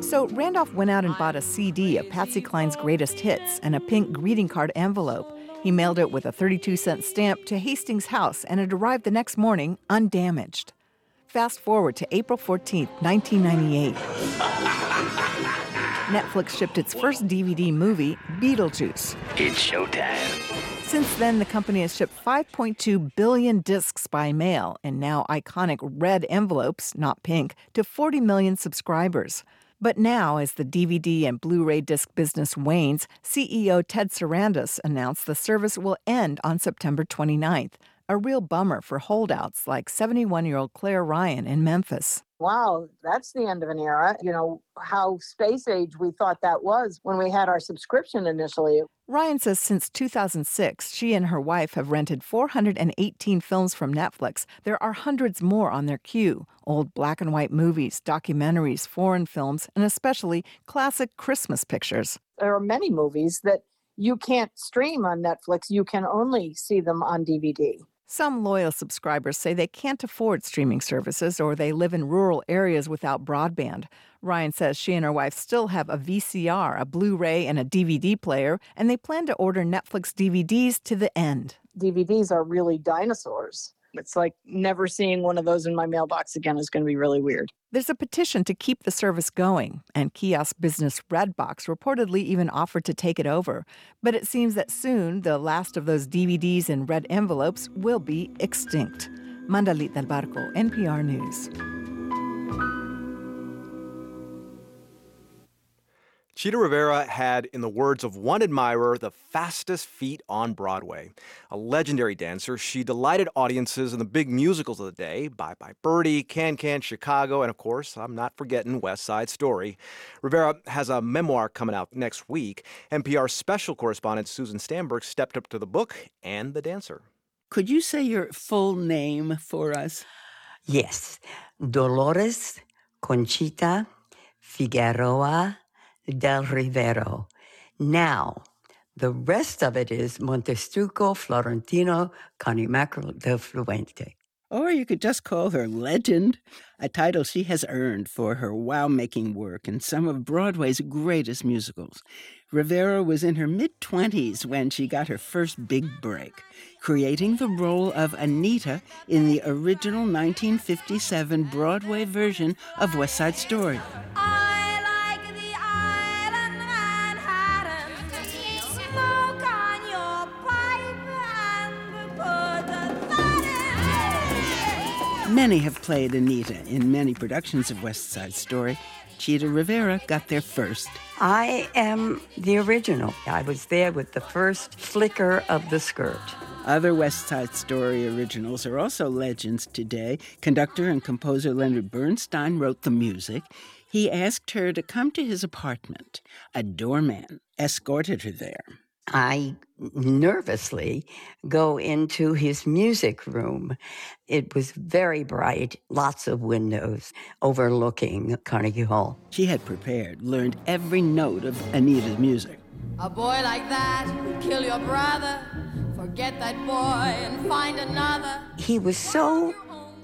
So Randolph went out and bought a CD of Patsy Cline's greatest hits and a pink greeting card envelope. He mailed it with a 32 cent stamp to Hastings' house, and it arrived the next morning undamaged. Fast forward to April 14, 1998. Netflix shipped its first DVD movie, Beetlejuice. It's showtime. Since then, the company has shipped 5.2 billion discs by mail and now iconic red envelopes, not pink, to 40 million subscribers. But now, as the DVD and Blu ray disc business wanes, CEO Ted Sarandos announced the service will end on September 29th. A real bummer for holdouts like 71 year old Claire Ryan in Memphis. Wow, that's the end of an era. You know, how space age we thought that was when we had our subscription initially. Ryan says since 2006, she and her wife have rented 418 films from Netflix. There are hundreds more on their queue old black and white movies, documentaries, foreign films, and especially classic Christmas pictures. There are many movies that you can't stream on Netflix, you can only see them on DVD. Some loyal subscribers say they can't afford streaming services or they live in rural areas without broadband. Ryan says she and her wife still have a VCR, a Blu ray, and a DVD player, and they plan to order Netflix DVDs to the end. DVDs are really dinosaurs. It's like never seeing one of those in my mailbox again is going to be really weird. There's a petition to keep the service going, and kiosk business Redbox reportedly even offered to take it over. But it seems that soon the last of those DVDs in red envelopes will be extinct. Mandalit del Barco, NPR News. Chita Rivera had, in the words of one admirer, the fastest feet on Broadway. A legendary dancer, she delighted audiences in the big musicals of the day Bye Bye Birdie, Can Can, Chicago, and of course, I'm not forgetting West Side Story. Rivera has a memoir coming out next week. NPR special correspondent Susan Stamberg stepped up to the book and the dancer. Could you say your full name for us? Yes, Dolores Conchita Figueroa del Rivero. Now, the rest of it is Montestruco Florentino Carnimacro del Fluente. Or you could just call her Legend, a title she has earned for her wow making work in some of Broadway's greatest musicals. Rivera was in her mid 20s when she got her first big break, creating the role of Anita in the original 1957 Broadway version of West Side Story. Many have played Anita in many productions of West Side Story. Chita Rivera got there first. I am the original. I was there with the first flicker of the skirt. Other West Side Story originals are also legends today. Conductor and composer Leonard Bernstein wrote the music. He asked her to come to his apartment. A doorman escorted her there. I nervously go into his music room. It was very bright, lots of windows overlooking Carnegie Hall. She had prepared, learned every note of Anita's music. A boy like that would kill your brother. Forget that boy and find another. He was so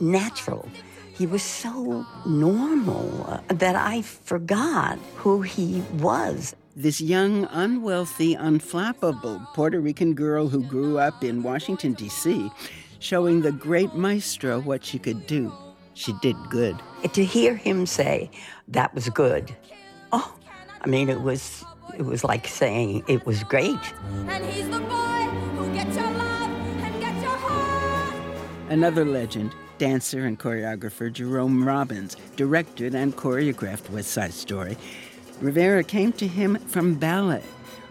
natural. He was so normal that I forgot who he was this young, unwealthy, unflappable Puerto Rican girl who grew up in Washington, D.C., showing the great maestro what she could do. She did good. To hear him say, that was good. Oh, I mean, it was it was like saying it was great. Another legend, dancer and choreographer Jerome Robbins, directed and choreographed West Side Story, Rivera came to him from ballet.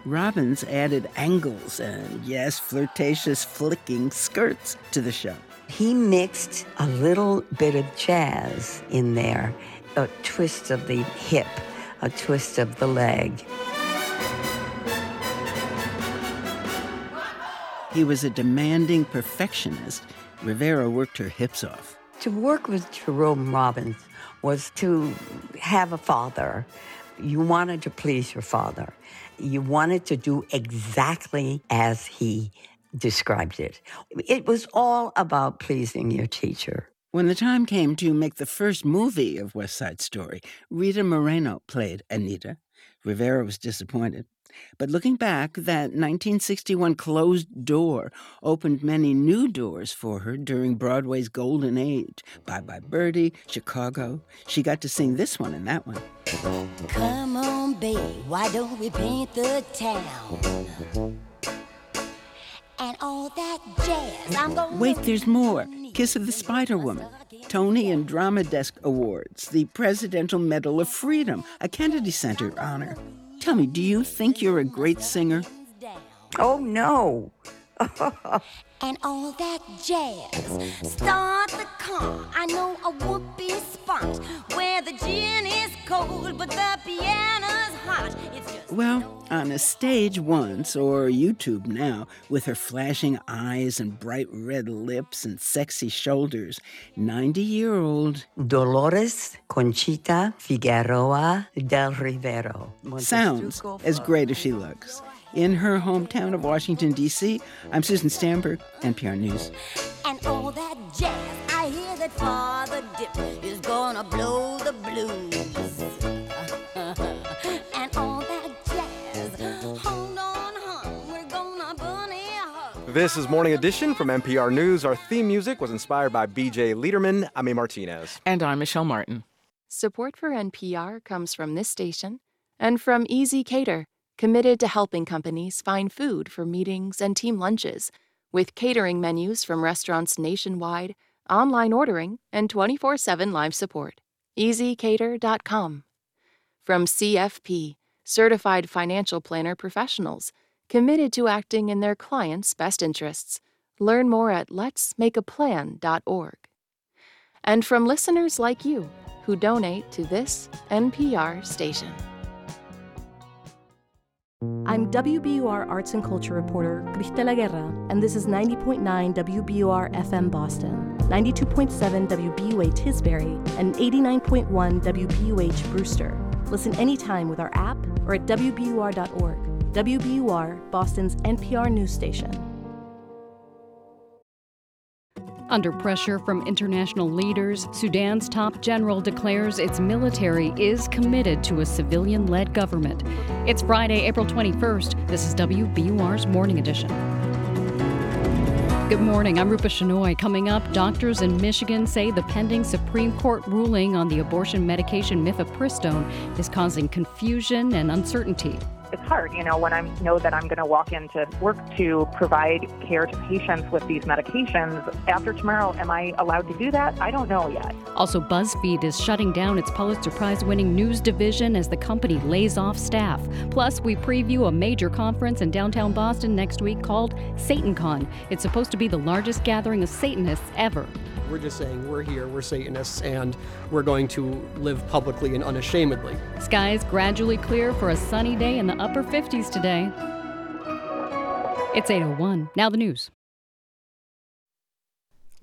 Robbins added angles and, yes, flirtatious flicking skirts to the show. He mixed a little bit of jazz in there, a twist of the hip, a twist of the leg. He was a demanding perfectionist. Rivera worked her hips off. To work with Jerome Robbins was to have a father you wanted to please your father. You wanted to do exactly as he described it. It was all about pleasing your teacher. When the time came to make the first movie of West Side Story, Rita Moreno played Anita. Rivera was disappointed. But looking back, that 1961 closed door opened many new doors for her during Broadway's golden age. Bye Bye Birdie, Chicago. She got to sing this one and that one. Come on, babe, why don't we paint the town? And all that jazz, I'm going Wait, there's more. Kiss of the Spider Woman. Tony and Drama Desk Awards, the Presidential Medal of Freedom, a Kennedy Center honor. Tell me, do you think you're a great singer? Oh, no. and all that jazz. Start the car. I know a whoopee spot where the gin is cold, but the piano's hot. well, on a stage once, or YouTube now, with her flashing eyes and bright red lips and sexy shoulders, 90 year old Dolores Conchita Figueroa del Rivero. Sounds as great as she looks in her hometown of Washington, D.C. I'm Susan Stamberg, NPR News. And and all that jazz. I hear that Father Dip is gonna blow the blues. and all that jazz. Hold on, hon, we're gonna bunny hug. This is Morning Edition from NPR News. Our theme music was inspired by BJ Leiderman. I'm A. Martinez. And I'm Michelle Martin. Support for NPR comes from this station and from ezCater, committed to helping companies find food for meetings and team lunches, with catering menus from restaurants nationwide, online ordering, and 24 7 live support. ezCater.com. From CFP, Certified Financial Planner Professionals, committed to acting in their clients' best interests. Learn more at letsmakeaplan.org. And from listeners like you who donate to this NPR station. I'm WBUR Arts and Culture reporter Cristela Guerra, and this is 90.9 WBUR FM Boston, 92.7 WBUA Tisbury, and 89.1 WBUH Brewster. Listen anytime with our app or at WBUR.org. WBUR, Boston's NPR news station. Under pressure from international leaders, Sudan's top general declares its military is committed to a civilian led government. It's Friday, April 21st. This is WBUR's Morning Edition. Good morning. I'm Rupa Shenoy. Coming up, doctors in Michigan say the pending Supreme Court ruling on the abortion medication mifepristone is causing confusion and uncertainty it's hard, you know, when I know that I'm going to walk into work to provide care to patients with these medications. After tomorrow, am I allowed to do that? I don't know yet. Also, BuzzFeed is shutting down its Pulitzer Prize winning news division as the company lays off staff. Plus, we preview a major conference in downtown Boston next week called SatanCon. It's supposed to be the largest gathering of Satanists ever. We're just saying we're here, we're Satanists, and we're going to live publicly and unashamedly. Skies gradually clear for a sunny day in the upper 50s today. It's 801. Now the news.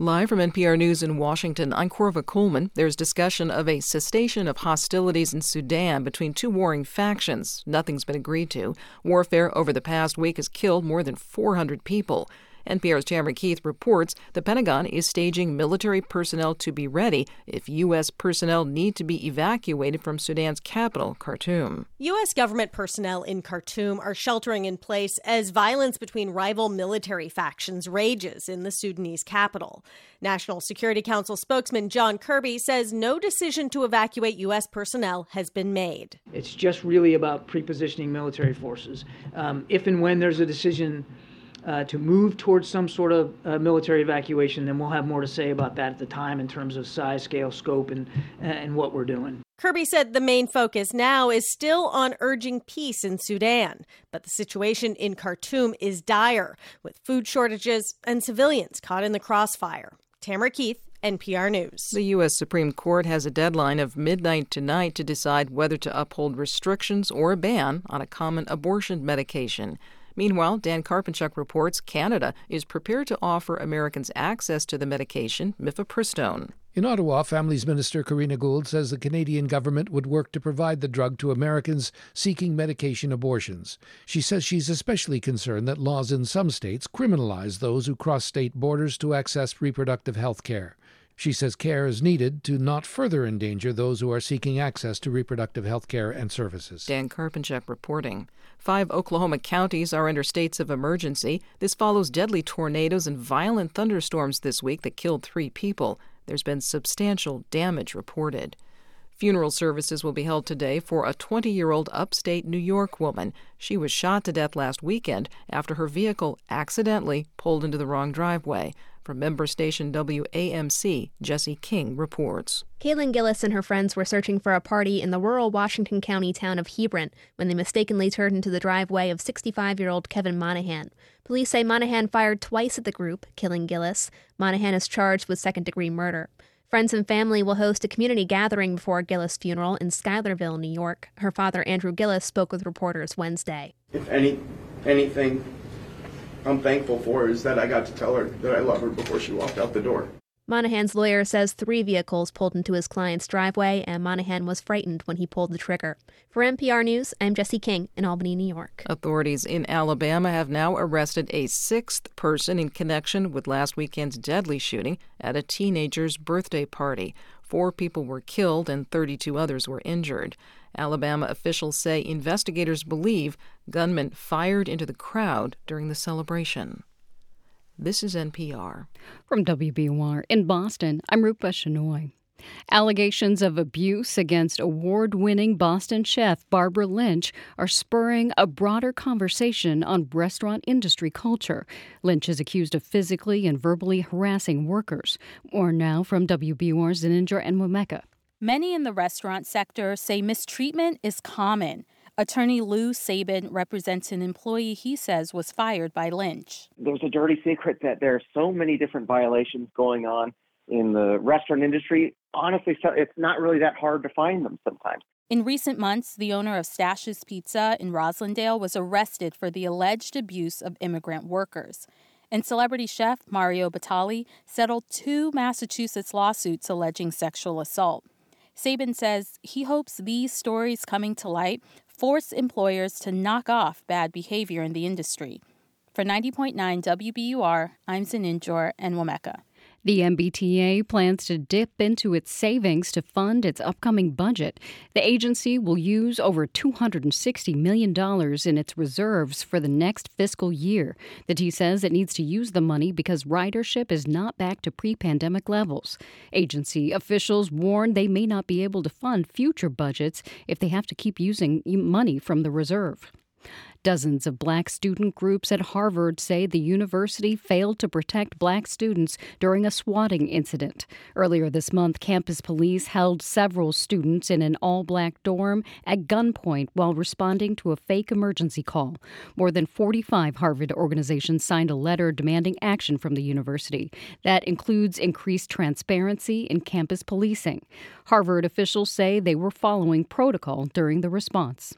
Live from NPR News in Washington, I'm Korva Coleman. There's discussion of a cessation of hostilities in Sudan between two warring factions. Nothing's been agreed to. Warfare over the past week has killed more than 400 people. NPR's Tamara Keith reports the Pentagon is staging military personnel to be ready if U.S. personnel need to be evacuated from Sudan's capital, Khartoum. U.S. government personnel in Khartoum are sheltering in place as violence between rival military factions rages in the Sudanese capital. National Security Council spokesman John Kirby says no decision to evacuate U.S. personnel has been made. It's just really about prepositioning military forces. Um, if and when there's a decision uh, to move towards some sort of uh, military evacuation, then we'll have more to say about that at the time in terms of size, scale, scope, and, and what we're doing. Kirby said the main focus now is still on urging peace in Sudan, but the situation in Khartoum is dire, with food shortages and civilians caught in the crossfire. Tamara Keith, NPR News. The U.S. Supreme Court has a deadline of midnight tonight to decide whether to uphold restrictions or a ban on a common abortion medication. Meanwhile, Dan Karpenchuk reports Canada is prepared to offer Americans access to the medication mifepristone. In Ottawa, Families Minister Karina Gould says the Canadian government would work to provide the drug to Americans seeking medication abortions. She says she's especially concerned that laws in some states criminalize those who cross state borders to access reproductive health care. She says care is needed to not further endanger those who are seeking access to reproductive health care and services. Dan Karpenchuk reporting. Five Oklahoma counties are under states of emergency. This follows deadly tornadoes and violent thunderstorms this week that killed three people. There's been substantial damage reported. Funeral services will be held today for a 20 year old upstate New York woman. She was shot to death last weekend after her vehicle accidentally pulled into the wrong driveway. From member station WAMC, Jesse King reports. Kaylin Gillis and her friends were searching for a party in the rural Washington County town of Hebron when they mistakenly turned into the driveway of 65 year old Kevin Monahan. Police say Monahan fired twice at the group, killing Gillis. Monahan is charged with second degree murder. Friends and family will host a community gathering before Gillis' funeral in Schuylerville, New York. Her father, Andrew Gillis, spoke with reporters Wednesday. If any anything I'm thankful for is that I got to tell her that I love her before she walked out the door. Monahan's lawyer says three vehicles pulled into his client's driveway, and Monahan was frightened when he pulled the trigger. For NPR News, I'm Jesse King in Albany, New York. Authorities in Alabama have now arrested a sixth person in connection with last weekend's deadly shooting at a teenager's birthday party. Four people were killed and 32 others were injured. Alabama officials say investigators believe gunmen fired into the crowd during the celebration. This is NPR. From WBUR in Boston, I'm Rupa Shenoy. Allegations of abuse against award winning Boston chef Barbara Lynch are spurring a broader conversation on restaurant industry culture. Lynch is accused of physically and verbally harassing workers. More now from WBUR's Zeninjor Enwemeka. Many in the restaurant sector say mistreatment is common. Attorney Lou Sabin represents an employee he says was fired by Lynch. There's a dirty secret that there are so many different violations going on in the restaurant industry. Honestly, it's not really that hard to find them sometimes. In recent months, the owner of Stash's Pizza in Roslindale was arrested for the alleged abuse of immigrant workers. And celebrity chef Mario Batali settled two Massachusetts lawsuits alleging sexual assault. Sabin says he hopes these stories coming to light force employers to knock off bad behavior in the industry. For 90.9 WBUR, I'm Zeninjor Enwemeka. The MBTA plans to dip into its savings to fund its upcoming budget. The agency will use over $260 million in its reserves for the next fiscal year. The T says it needs to use the money because ridership is not back to pre pandemic levels. Agency officials warn they may not be able to fund future budgets if they have to keep using money from the reserve. Dozens of black student groups at Harvard say the university failed to protect black students during a swatting incident. Earlier this month, campus police held several students in an all black dorm at gunpoint while responding to a fake emergency call. More than 45 Harvard organizations signed a letter demanding action from the university. That includes increased transparency in campus policing. Harvard officials say they were following protocol during the response.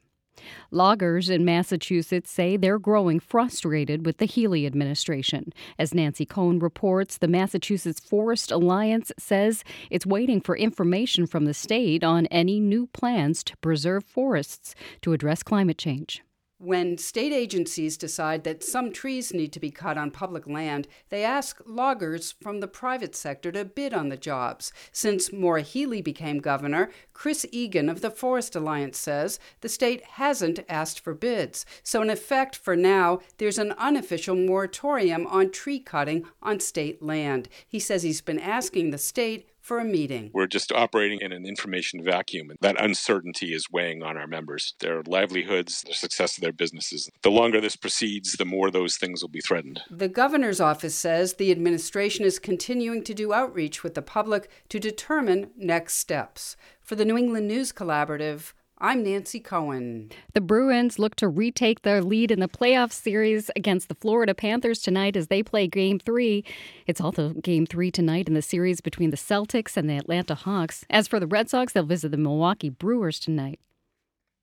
Loggers in Massachusetts say they're growing frustrated with the Healey administration. As Nancy Cohen reports, the Massachusetts Forest Alliance says it's waiting for information from the state on any new plans to preserve forests to address climate change. When state agencies decide that some trees need to be cut on public land, they ask loggers from the private sector to bid on the jobs. Since Maura became governor, Chris Egan of the Forest Alliance says the state hasn't asked for bids. So, in effect, for now, there's an unofficial moratorium on tree cutting on state land. He says he's been asking the state for a meeting. We're just operating in an information vacuum. and That uncertainty is weighing on our members, their livelihoods, the success of their businesses. The longer this proceeds, the more those things will be threatened. The governor's office says the administration is continuing to do outreach with the public to determine next steps. For the New England News Collaborative, I'm Nancy Cohen. The Bruins look to retake their lead in the playoff series against the Florida Panthers tonight as they play game three. It's also game three tonight in the series between the Celtics and the Atlanta Hawks. As for the Red Sox, they'll visit the Milwaukee Brewers tonight.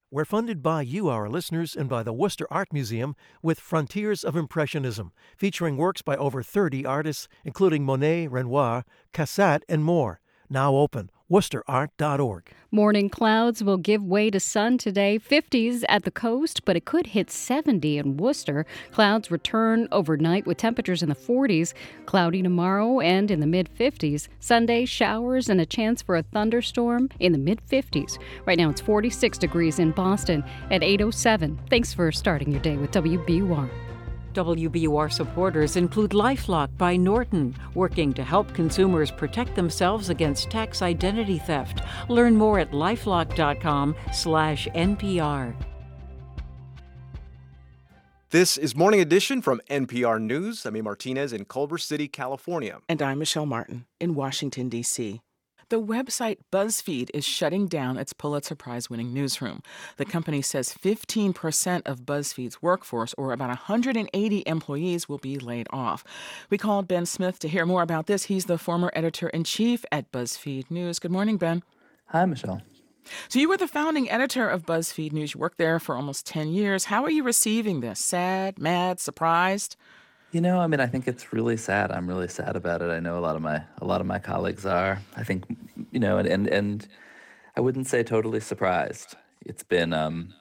We're funded by you, our listeners, and by the Worcester Art Museum with Frontiers of Impressionism, featuring works by over 30 artists, including Monet, Renoir, Cassatt, and more. Now open worcesterart.org. Morning clouds will give way to sun today. 50s at the coast, but it could hit 70 in Worcester. Clouds return overnight with temperatures in the 40s. Cloudy tomorrow and in the mid 50s. Sunday, showers and a chance for a thunderstorm in the mid 50s. Right now it's 46 degrees in Boston at 807. Thanks for starting your day with WBUR. WBUR supporters include Lifelock by Norton, working to help consumers protect themselves against tax identity theft. Learn more at lifelock.com/npr. This is Morning Edition from NPR News. I'm A. Martinez in Culver City, California. And I'm Michelle Martin in Washington, D.C. The website BuzzFeed is shutting down its Pulitzer Prize winning newsroom. The company says 15% of BuzzFeed's workforce, or about 180 employees, will be laid off. We called Ben Smith to hear more about this. He's the former editor in chief at BuzzFeed News. Good morning, Ben. Hi, Michelle. So, you were the founding editor of BuzzFeed News. You worked there for almost 10 years. How are you receiving this? Sad, mad, surprised? You know, I mean, I think it's really sad. I'm really sad about it. I know a lot of my a lot of my colleagues are. I think, you know, and and, and I wouldn't say totally surprised. It's been, um,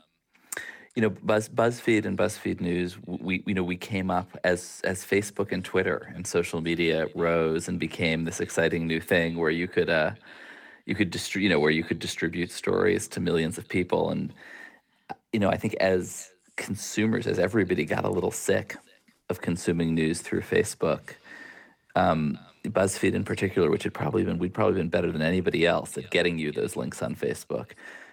you know, Buzz BuzzFeed and BuzzFeed News. We you know we came up as as Facebook and Twitter and social media rose and became this exciting new thing where you could uh, you could distribute, you know, where you could distribute stories to millions of people. And you know, I think as consumers, as everybody got a little sick of consuming news through Facebook. Um, BuzzFeed in particular, which had probably been we'd probably been better than anybody else at getting you those links on Facebook,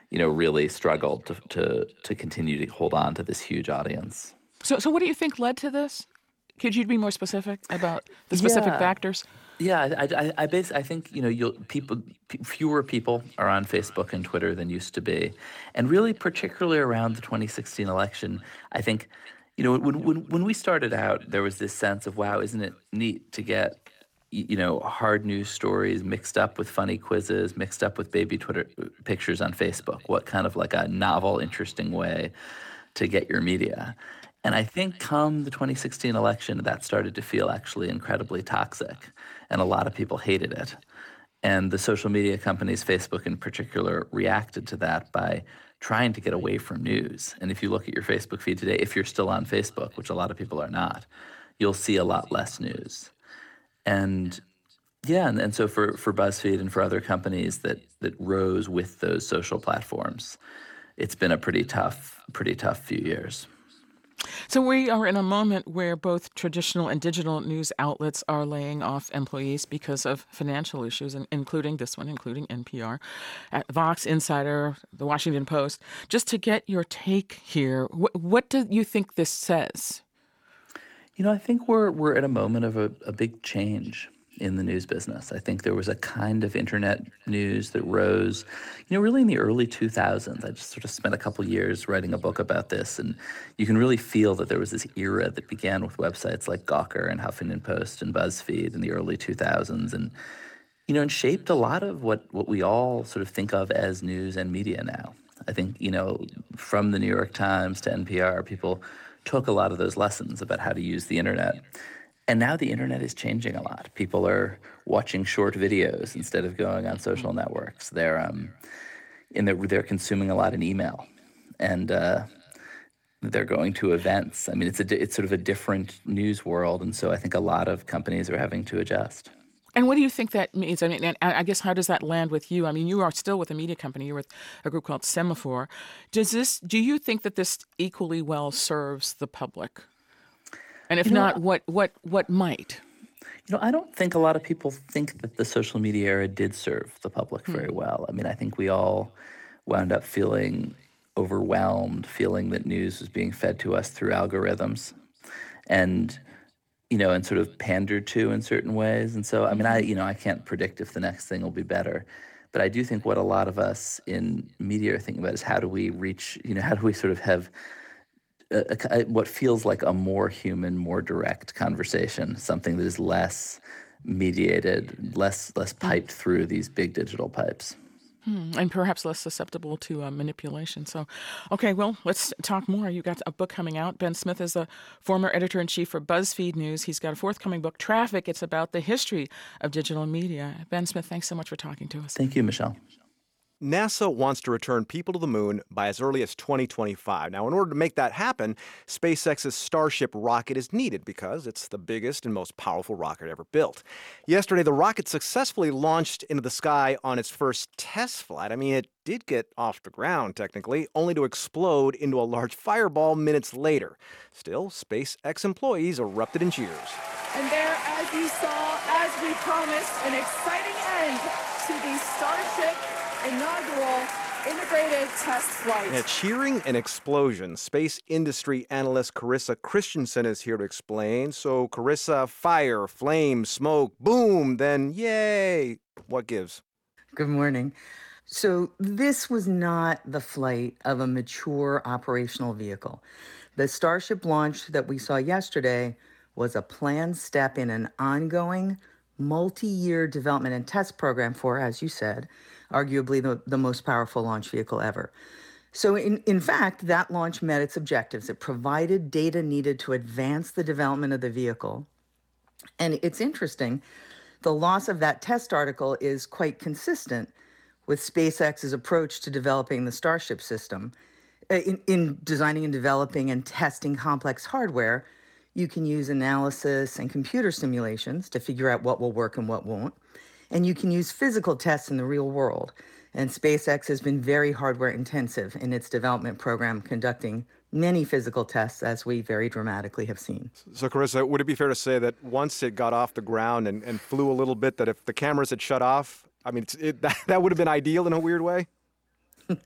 you know, really struggled to to to continue to hold on to this huge audience. So, so what do you think led to this? Could you be more specific about the specific Yeah. factors? Yeah, I, I, I, base, I think you know you'll people p- fewer people are on Facebook and Twitter than used to be, and really particularly around the 2016 election, I think you know when when when we started out, there was this sense of wow, isn't it neat to get you know hard news stories mixed up with funny quizzes, mixed up with baby Twitter uh, pictures on Facebook? What kind of like a novel, interesting way to get your media? And I think come the 2016 election, that started to feel actually incredibly toxic, and a lot of people hated it. And the social media companies, Facebook in particular, reacted to that by trying to get away from news. And if you look at your Facebook feed today, if you're still on Facebook, which a lot of people are not, you'll see a lot less news. And yeah, and, and so for, for BuzzFeed and for other companies that that rose with those social platforms, it's been a pretty tough, pretty tough few years. So we are in a moment where both traditional and digital news outlets are laying off employees because of financial issues, including this one, including NPR, Vox, Insider, The Washington Post. Just to get your take here, wh- what do you think this says? You know, I think we're we're at a moment of a, a big change in the news business. I think there was a kind of internet news that rose, you know, really in the early 2000s. I just sort of spent a couple years writing a book about this, and you can really feel that there was this era that began with websites like Gawker and Huffington Post and BuzzFeed in the early 2000s, and you know, and shaped a lot of what what we all sort of think of as news and media now. I think you know, from the New York Times to NPR, people took a lot of those lessons about how to use the internet. And now the internet is changing a lot. People are watching short videos instead of going on social networks. They're um, and they're they're consuming a lot in email, and uh, they're going to events. I mean, it's a it's sort of a different news world, and so I think a lot of companies are having to adjust. And what do you think that means? I mean, and I I guess how does that land with you? I mean, you are still with a media company. You're with a group called Semafor. Does this? Do you think that this equally well serves the public? And if You know, not, what what what might? You know, I don't think a lot of people think that the social media era did serve the public hmm. very well. I mean, I think we all wound up feeling overwhelmed, feeling that news was being fed to us through algorithms and, you know, and sort of pandered to in certain ways. And so, I mean, I, hmm. you know, I can't predict if the next thing will be better. But I do think what a lot of us in media are thinking about is how do we reach, you know, how do we sort of have a, a- what feels like a more human, more direct conversation, something that is less mediated, less less piped through these big digital pipes. Hmm, and perhaps less susceptible to uh, manipulation. So, okay, well, let's talk more. You got a book coming out. Ben Smith is the former editor in chief for BuzzFeed News. He's got a forthcoming book, Traffic. It's about the history of digital media. Ben Smith, thanks so much for talking to us. Thank you, Michelle. NASA wants to return people to the moon by as early as 2025. Now, in order to make that happen, SpaceX's Starship rocket is needed because it's the biggest and most powerful rocket ever built. Yesterday, the rocket successfully launched into the sky on its first test flight. I mean, it did get off the ground, technically, only to explode into a large fireball minutes later. Still, SpaceX employees erupted in cheers. And there, as you saw, as we promised, an exciting end to the Starship inaugural integrated test flight. Yeah, cheering and explosion. Space industry analyst Carissa Christensen is here to explain. So, Carissa, fire, flame, smoke, boom, then yay. What gives? Good morning. So, this was not the flight of a mature operational vehicle. The Starship launch that we saw yesterday was a planned step in an ongoing, multi year development and test program for, as you said, arguably the, the most powerful launch vehicle ever. So, in, in fact, that launch met its objectives. It provided data needed to advance the development of the vehicle. And it's interesting, the loss of that test article is quite consistent with SpaceX's approach to developing the Starship system. Uh, in, in designing and developing and testing complex hardware, you can use analysis and computer simulations to figure out what will work and what won't. And you can use physical tests in the real world. And SpaceX has been very hardware intensive in its development program, conducting many physical tests, as we very dramatically have seen. So, Carissa, would it be fair to say that once it got off the ground and, and flew a little bit, that if the cameras had shut off, I mean, it, that, that would have been ideal in a weird way? I,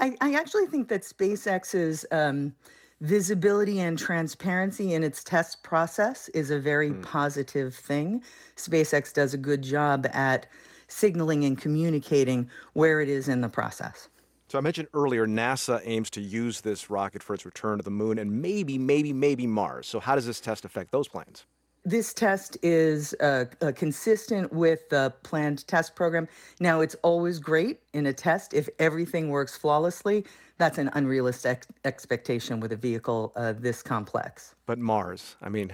I, I, actually think that SpaceX's um, visibility and transparency in its test process is a very mm. positive thing. SpaceX does a good job at signaling and communicating where it is in the process. So I mentioned earlier, NASA aims to use this rocket for its return to the moon and maybe, maybe, maybe Mars. So how does this test affect those plans? This test is uh, uh, consistent with the planned test program. Now, it's always great in a test if everything works flawlessly. That's an unrealistic expectation with a vehicle uh, this complex. But Mars, I mean,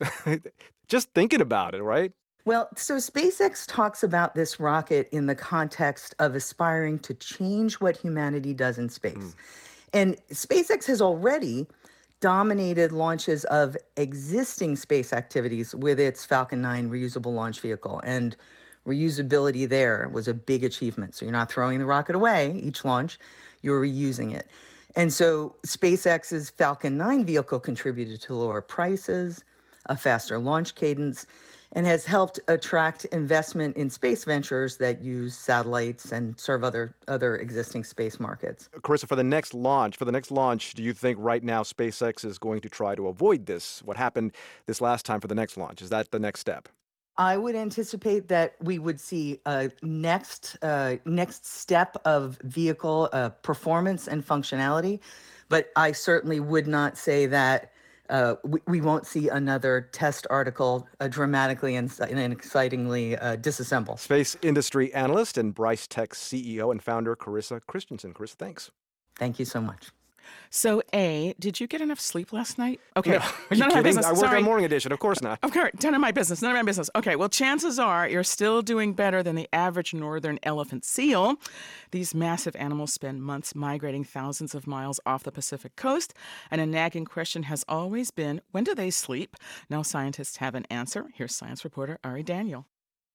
just thinking about it, right? Well, so SpaceX talks about this rocket in the context of aspiring to change what humanity does in space. Mm. And SpaceX has already dominated launches of existing space activities with its Falcon 9 reusable launch vehicle. And reusability there was a big achievement. So you're not throwing the rocket away each launch, you're reusing it. And so SpaceX's Falcon 9 vehicle contributed to lower prices, a faster launch cadence, and has helped attract investment in space ventures that use satellites and serve other other existing space markets. Carissa, for the next launch, for the next launch, do you think right now SpaceX is going to try to avoid this? What happened this last time for the next launch? Is that the next step? I would anticipate that we would see a next uh, next step of vehicle uh, performance and functionality, but I certainly would not say that uh, we, we, won't see another test article uh, dramatically and, and excitingly uh, disassemble. Space industry analyst and BryceTech CEO and founder Carissa Christensen. Carissa, thanks. Thank you so much. So, A, did you get enough sleep last night? Okay. No, none of my business. I work Sorry. on Morning Edition. Of course not. Of course. None of my business. None of my business. Okay. Well, chances are you're still doing better than the average northern elephant seal. These massive animals spend months migrating thousands of miles off the Pacific coast. And a nagging question has always been when do they sleep? Now scientists have an answer. Here's science reporter Ari Daniel.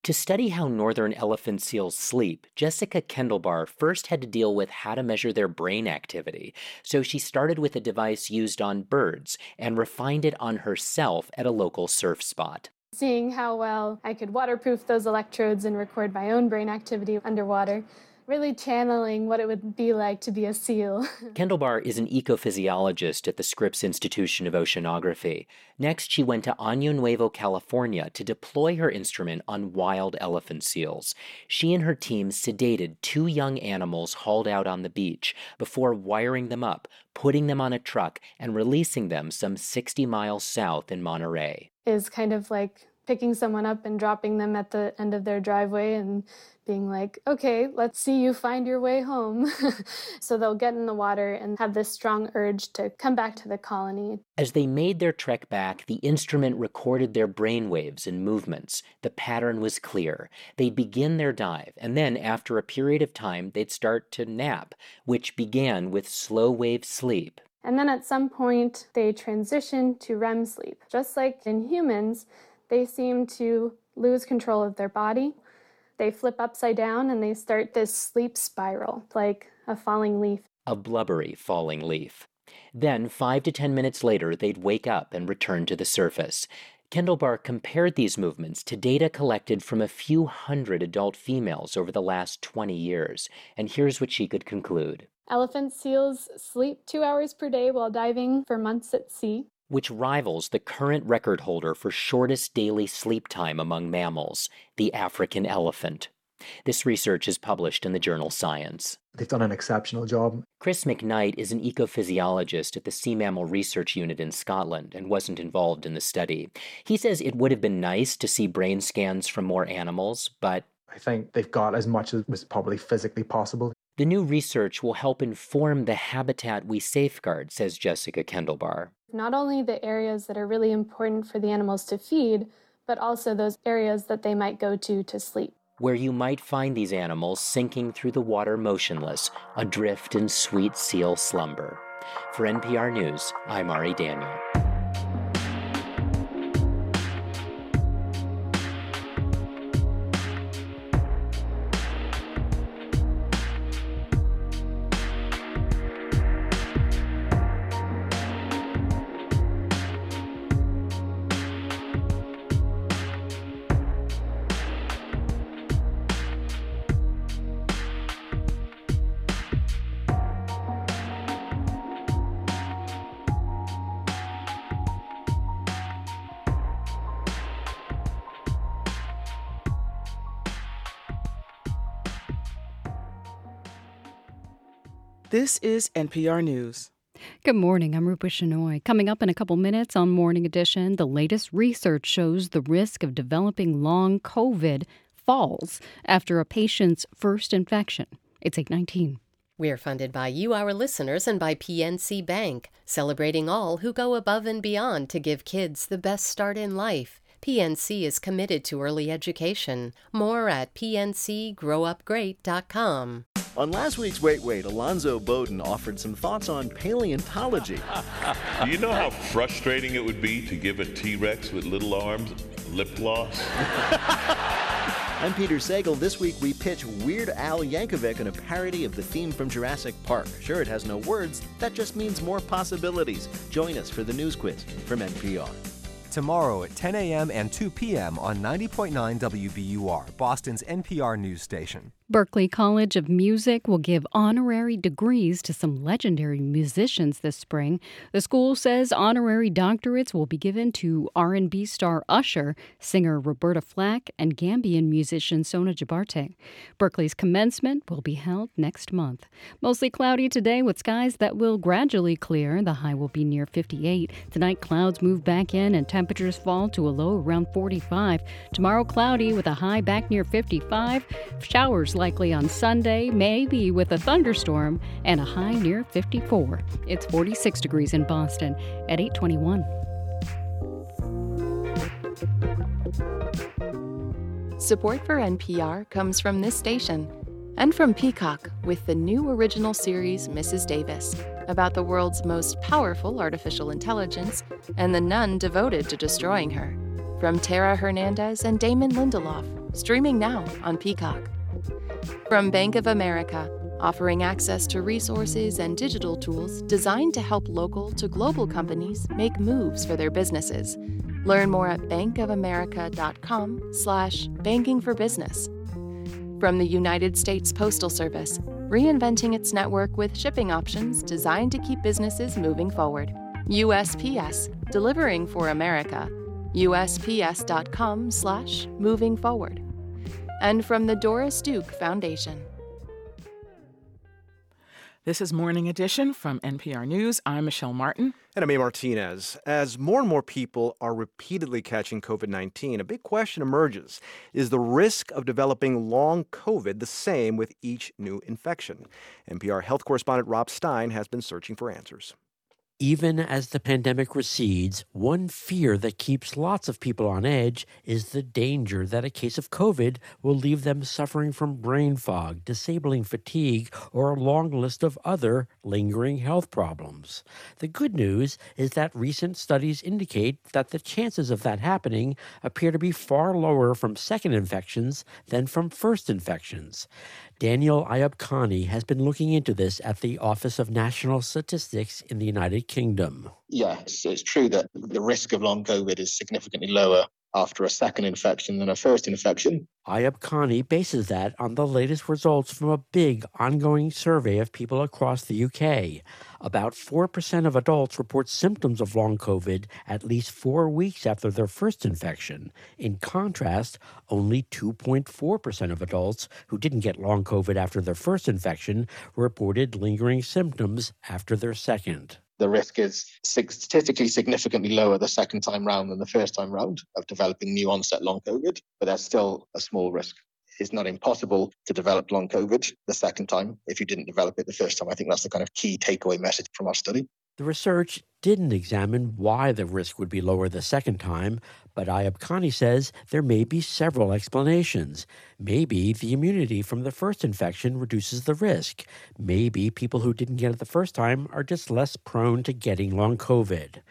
To study how northern elephant seals sleep, Jessica Kendall-Bar first had to deal with how to measure their brain activity. So she started with a device used on birds and refined it on herself at a local surf spot. Seeing how well I could waterproof those electrodes and record my own brain activity underwater really channeling what it would be like to be a seal. Kendall-Bar is an ecophysiologist at the Scripps Institution of Oceanography. Next, she went to Año Nuevo, California to deploy her instrument on wild elephant seals. She and her team sedated two young animals hauled out on the beach before wiring them up, putting them on a truck, and releasing them some 60 miles south in Monterey. Is kind of like picking someone up and dropping them at the end of their driveway and being like, okay, let's see you find your way home. so they'll get in the water and have this strong urge to come back to the colony. As they made their trek back, the instrument recorded their brain waves and movements. The pattern was clear. They'd begin their dive, and then after a period of time, they'd start to nap, which began with slow wave sleep. And then at some point, they transition to REM sleep. Just like in humans, they seem to lose control of their body they flip upside down and they start this sleep spiral, like a falling leaf. A blubbery falling leaf. Then, five to ten minutes later, they'd wake up and return to the surface. Kendall-Bar compared these movements to data collected from a few hundred adult females over the last 20 years, and here's what she could conclude. Elephant seals sleep two hours per day while diving for months at sea which rivals the current record holder for shortest daily sleep time among mammals, the African elephant. This research is published in the journal Science. They've done an exceptional job. Chris McKnight is an ecophysiologist at the Sea Mammal Research Unit in Scotland and wasn't involved in the study. He says it would have been nice to see brain scans from more animals, but I think they've got as much as was probably physically possible. The new research will help inform the habitat we safeguard, says Jessica Kendall-Bar. Not only the areas that are really important for the animals to feed, but also those areas that they might go to to sleep. Where you might find these animals sinking through the water motionless, adrift in sweet seal slumber. For NPR News, I'm Ari Daniel. This is NPR News. Good morning. I'm Rupa Shenoy. Coming up in a couple minutes on Morning Edition, the latest research shows the risk of developing long COVID falls after a patient's first infection. It's 819. We're funded by you, our listeners, and by PNC Bank, celebrating all who go above and beyond to give kids the best start in life. PNC is committed to early education. More at pncgrowupgreat.com. On last week's Wait Wait, Alonzo Bodden offered some thoughts on paleontology. Do you know how frustrating it would be to give a T Rex with little arms lip gloss? I'm Peter Sagal. This week we pitch Weird Al Yankovic in a parody of the theme from Jurassic Park. Sure, it has no words, that just means more possibilities. Join us for the news quiz from NPR. Tomorrow at 10 a.m. and 2 p.m. on 90.9 WBUR, Boston's NPR news station. Berklee College of Music will give honorary degrees to some legendary musicians this spring. The school says honorary doctorates will be given to R&B star Usher, singer Roberta Flack, and Gambian musician Sona Jobarteh. Berklee's commencement will be held next month. Mostly cloudy today with skies that will gradually clear. The high will be near 58. Tonight clouds move back in and temperatures fall to a low around 45. Tomorrow cloudy with a high back near 55. Showers likely on Sunday, maybe with a thunderstorm, and a high near 54. It's 46 degrees in Boston at 821. Support for NPR comes from this station and from Peacock with the new original series Mrs. Davis about the world's most powerful artificial intelligence and the nun devoted to destroying her. From Tara Hernandez and Damon Lindelof, streaming now on Peacock. From Bank of America, offering access to resources and digital tools designed to help local to global companies make moves for their businesses. Learn more at bankofamerica.com slash banking for business. From the United States Postal Service, reinventing its network with shipping options designed to keep businesses moving forward. USPS, delivering for America. USPS.com slash moving forward and from the Doris Duke Foundation. This is Morning Edition from NPR News. I'm Michelle Martin. And I'm A. Martinez. As more and more people are repeatedly catching COVID 19, a big question emerges Is the risk of developing long COVID the same with each new infection? NPR health correspondent Rob Stein has been searching for answers. Even as the pandemic recedes, one fear that keeps lots of people on edge is the danger that a case of COVID will leave them suffering from brain fog, disabling fatigue, or a long list of other lingering health problems. The good news is that recent studies indicate that the chances of that happening appear to be far lower from second infections than from first infections. Daniel Ayub has been looking into this at the Office of National Statistics in the United Kingdom. Yes, it's true that the risk of long COVID is significantly lower after a second infection than a first infection. Ayoubkhani bases that on the latest results from a big ongoing survey of people across the UK. About 4% of adults report symptoms of long COVID at least four weeks after their first infection. In contrast, only 2.4% of adults who didn't get long COVID after their first infection reported lingering symptoms after their second the risk is statistically significantly lower the second time round than the first time round of developing new onset long COVID, but that's still a small risk. It's not impossible to develop long COVID the second time if you didn't develop it the first time. I think that's the kind of key takeaway message from our study. The research didn't examine why the risk would be lower the second time, but Ayoubkhani says there may be several explanations. Maybe the immunity from the first infection reduces the risk. Maybe people who didn't get it the first time are just less prone to getting long COVID.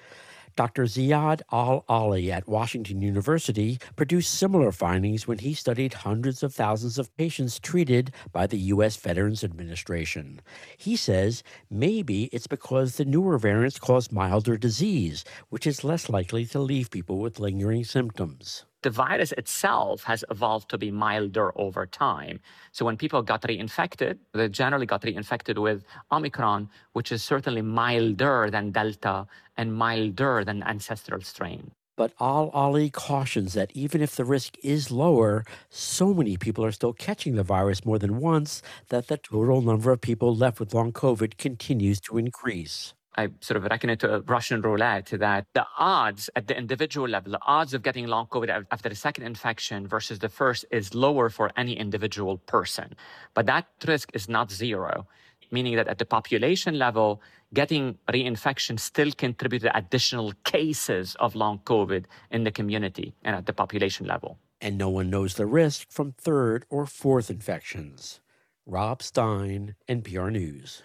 Dr. Ziad Al-Aly at Washington University produced similar findings when he studied hundreds of thousands of patients treated by the U.S. Veterans Administration. He says maybe it's because the newer variants cause milder disease, which is less likely to leave people with lingering symptoms the virus itself has evolved to be milder over time. So when people got reinfected, they generally got reinfected with Omicron, which is certainly milder than Delta and milder than ancestral strain. But Al-Aly cautions that even if the risk is lower, so many people are still catching the virus more than once that the total number of people left with long COVID continues to increase. I sort of reckon it to a Russian roulette that the odds at the individual level, the odds of getting long COVID after the second infection versus the first is lower for any individual person. But that risk is not zero, meaning that at the population level, getting reinfection still contributes to additional cases of long COVID in the community and at the population level. And no one knows the risk from third or fourth infections. Rob Stein, NPR News.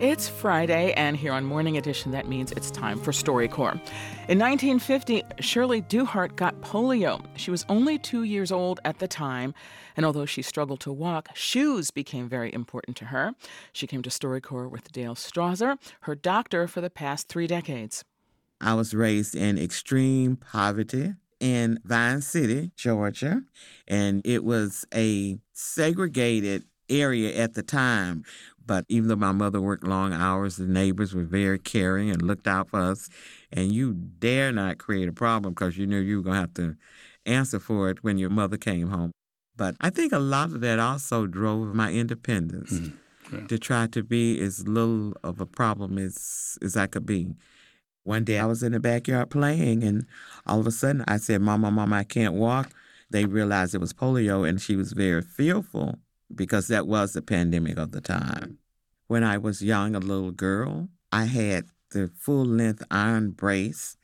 It's Friday, and here on Morning Edition, that means it's time for StoryCorps. In 1950, Shirley Duhart got polio. She was only two years old at the time, and although she struggled to walk, shoes became very important to her. She came to StoryCorps with Dale Strasser, her doctor for the past three decades. I was raised in extreme poverty in Vine City, Georgia, and it was a segregated area at the time but even though my mother worked long hours, the neighbors were very caring and looked out for us. And you dare not create a problem because you knew you were going to have to answer for it when your mother came home. But I think a lot of that also drove my independence mm-hmm. yeah. to try to be as little of a problem as, as I could be. One day I was in the backyard playing, and all of a sudden I said, Mama, Mama, I can't walk. They realized it was polio, and she was very fearful because that was the pandemic of the time. When I was young, a little girl, I had the full length iron brace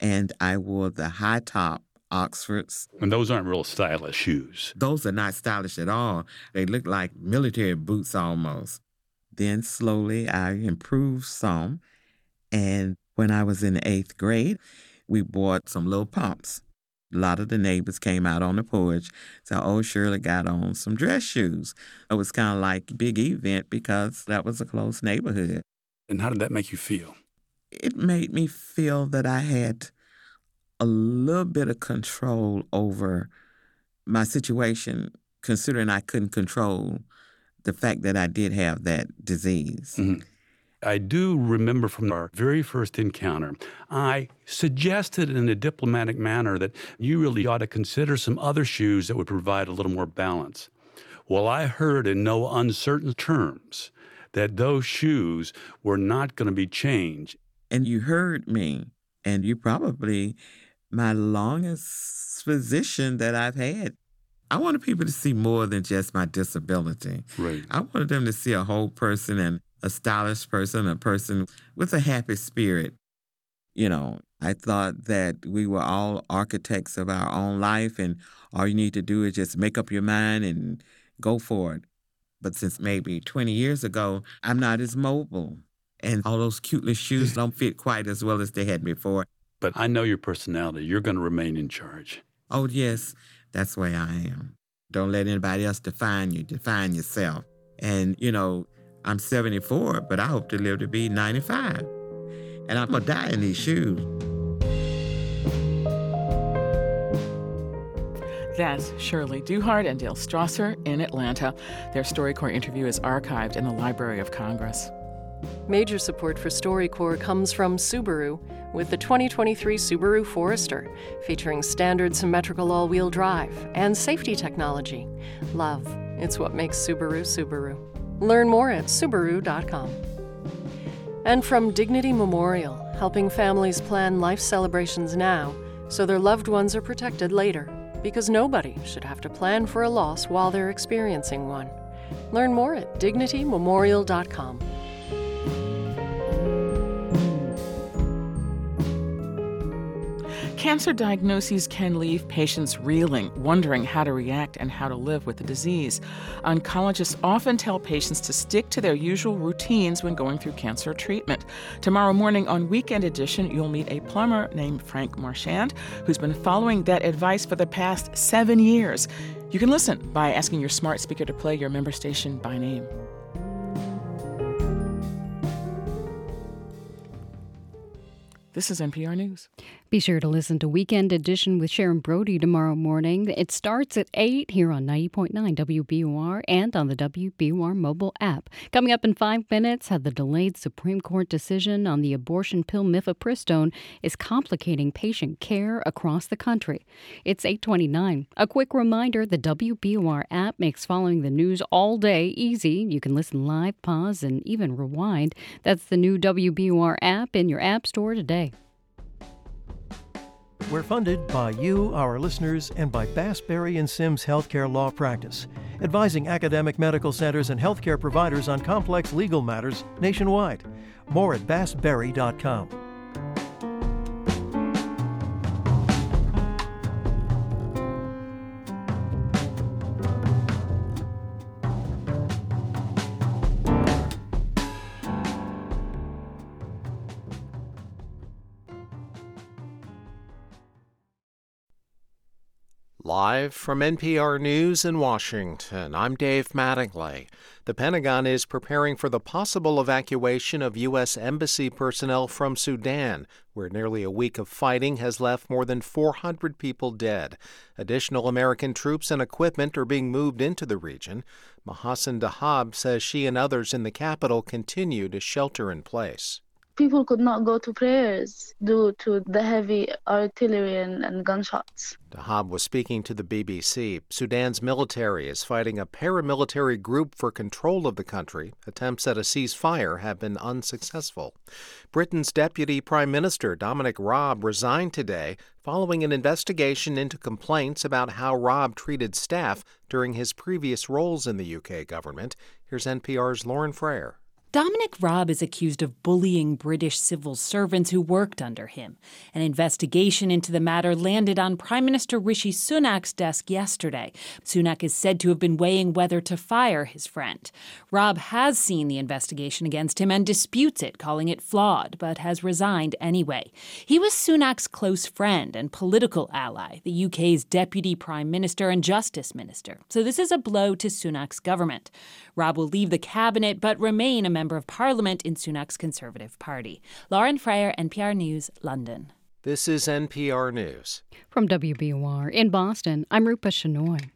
and I wore the high top Oxfords. And those aren't real stylish shoes. Those are not stylish at all. They look like military boots almost. Then slowly I improved some. And when I was in eighth grade, we bought some little pumps. A lot of the neighbors came out on the porch. So, old Shirley got on some dress shoes. It was kind of like a big event because that was a close neighborhood. And how did that make you feel? It made me feel that I had a little bit of control over my situation, considering I couldn't control the fact that I did have that disease. Mm-hmm. I do remember from our very first encounter, I suggested in a diplomatic manner that you really ought to consider some other shoes that would provide a little more balance. Well, I heard in no uncertain terms that those shoes were not going to be changed. And you heard me, and you probably my longest physician that I've had. I wanted people to see more than just my disability. Right. I wanted them to see a whole person and a stylish person, a person with a happy spirit. You know, I thought that we were all architects of our own life, and all you need to do is just make up your mind and go for it. But since maybe 20 years ago, I'm not as mobile, and all those cute little shoes don't fit quite as well as they had before. But I know your personality. You're going to remain in charge. Oh, yes, that's the way I am. Don't let anybody else define you, define yourself. And, you know, I'm 74, but I hope to live to be 95. And I'm going to die in these shoes. That's Shirley Duhart and Dale Strasser in Atlanta. Their StoryCorps interview is archived in the Library of Congress. Major support for StoryCorps comes from Subaru with the 2023 Subaru Forester, featuring standard symmetrical all wheel drive and safety technology. Love, it's what makes Subaru Subaru. Learn more at Subaru.com. And from Dignity Memorial, helping families plan life celebrations now, so their loved ones are protected later, because nobody should have to plan for a loss while they're experiencing one. Learn more at dignitymemorial.com. Cancer diagnoses can leave patients reeling, wondering how to react and how to live with the disease. Oncologists often tell patients to stick to their usual routines when going through cancer treatment. Tomorrow morning on Weekend Edition, you'll meet a plumber named Frank Marchand who's been following that advice for the past seven years. You can listen by asking your smart speaker to play your member station by name. This is NPR News. Be sure to listen to Weekend Edition with Sharon Brody tomorrow morning. It starts at 8 here on 90.9 WBUR and on the WBUR mobile app. Coming up in five minutes, how the delayed Supreme Court decision on the abortion pill mifepristone is complicating patient care across the country. It's 829. A quick reminder, the WBUR app makes following the news all day easy. You can listen live, pause, and even rewind. That's the new WBUR app in your app store today. We're funded by you, our listeners, and by Bass, Berry and Sims Healthcare Law Practice, advising academic medical centers and healthcare providers on complex legal matters nationwide. More at bassberry.com. Live from NPR News in Washington, I'm Dave Mattingly. The Pentagon is preparing for the possible evacuation of U.S. Embassy personnel from Sudan, where nearly a week of fighting has left more than 400 people dead. Additional American troops and equipment are being moved into the region. Mahasin Dahab says she and others in the capital continue to shelter in place people could not go to prayers due to the heavy artillery and, and gunshots. Dahab was speaking to the BBC. Sudan's military is fighting a paramilitary group for control of the country. Attempts at a ceasefire have been unsuccessful. Britain's Deputy Prime Minister Dominic Raab resigned today following an investigation into complaints about how Raab treated staff during his previous roles in the UK government. Here's NPR's Lauren Frayer. Dominic Raab is accused of bullying British civil servants who worked under him. An investigation into the matter landed on Prime Minister Rishi Sunak's desk yesterday. Sunak is said to have been weighing whether to fire his friend. Raab has seen the investigation against him and disputes it, calling it flawed, but has resigned anyway. He was Sunak's close friend and political ally, the UK's Deputy Prime Minister and Justice Minister. So this is a blow to Sunak's government. Raab will leave the cabinet but remain a member of parliament in Sunak's Conservative Party. Lauren Frayer, NPR News, London. This is NPR News. From WBUR in Boston, I'm Rupa Shenoy.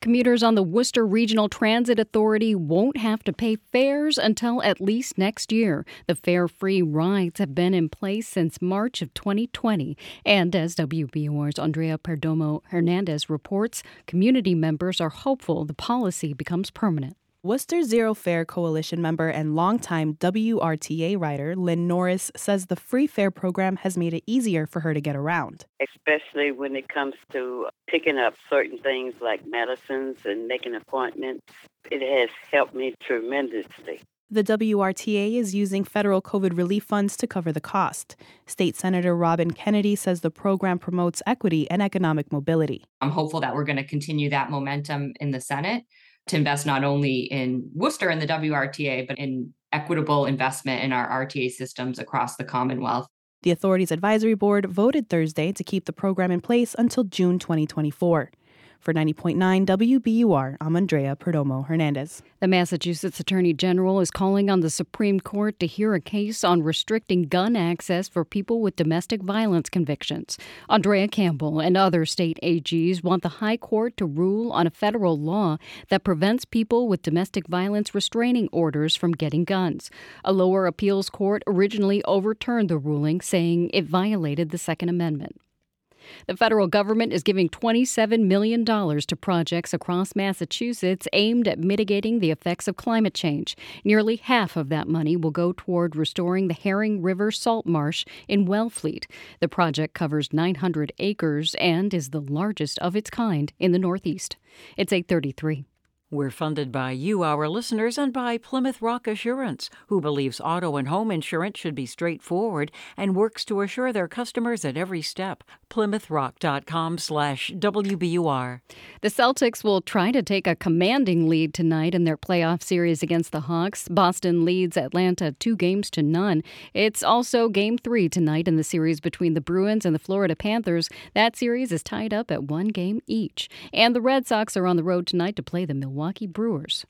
Commuters on the Worcester Regional Transit Authority won't have to pay fares until at least next year. The fare free rides have been in place since March of 2020. And as WBUR's Andrea Perdomo Hernandez reports, community members are hopeful the policy becomes permanent. Worcester Zero Fare Coalition member and longtime WRTA writer Lynn Norris says the free fare program has made it easier for her to get around. Especially when it comes to picking up certain things like medicines and making appointments, it has helped me tremendously. The WRTA is using federal COVID relief funds to cover the cost. State Senator Robyn Kennedy says the program promotes equity and economic mobility. I'm hopeful that we're going to continue that momentum in the Senate to invest not only in Worcester and the WRTA, but in equitable investment in our RTA systems across the Commonwealth. The authority's advisory board voted Thursday to keep the program in place until June 2024. For 90.9 WBUR, I'm Andrea Perdomo Hernandez. The Massachusetts Attorney General is calling on the Supreme Court to hear a case on restricting gun access for people with domestic violence convictions. Andrea Campbell and other state AGs want the High Court to rule on a federal law that prevents people with domestic violence restraining orders from getting guns. A lower appeals court originally overturned the ruling, saying it violated the Second Amendment. The federal government is giving $27 million to projects across Massachusetts aimed at mitigating the effects of climate change. Nearly half of that money will go toward restoring the Herring River salt marsh in Wellfleet. The project covers 900 acres and is the largest of its kind in the Northeast. It's 833. We're funded by you, our listeners, and by Plymouth Rock Assurance, who believes auto and home insurance should be straightforward and works to assure their customers at every step. PlymouthRock.com slash WBUR. The Celtics will try to take a commanding lead tonight in their playoff series against the Hawks. Boston leads Atlanta two games to none. It's also game three tonight in the series between the Bruins and the Florida Panthers. That series is tied up at one game each. And the Red Sox are on the road tonight to play the Milwaukee Milwaukee Brewers.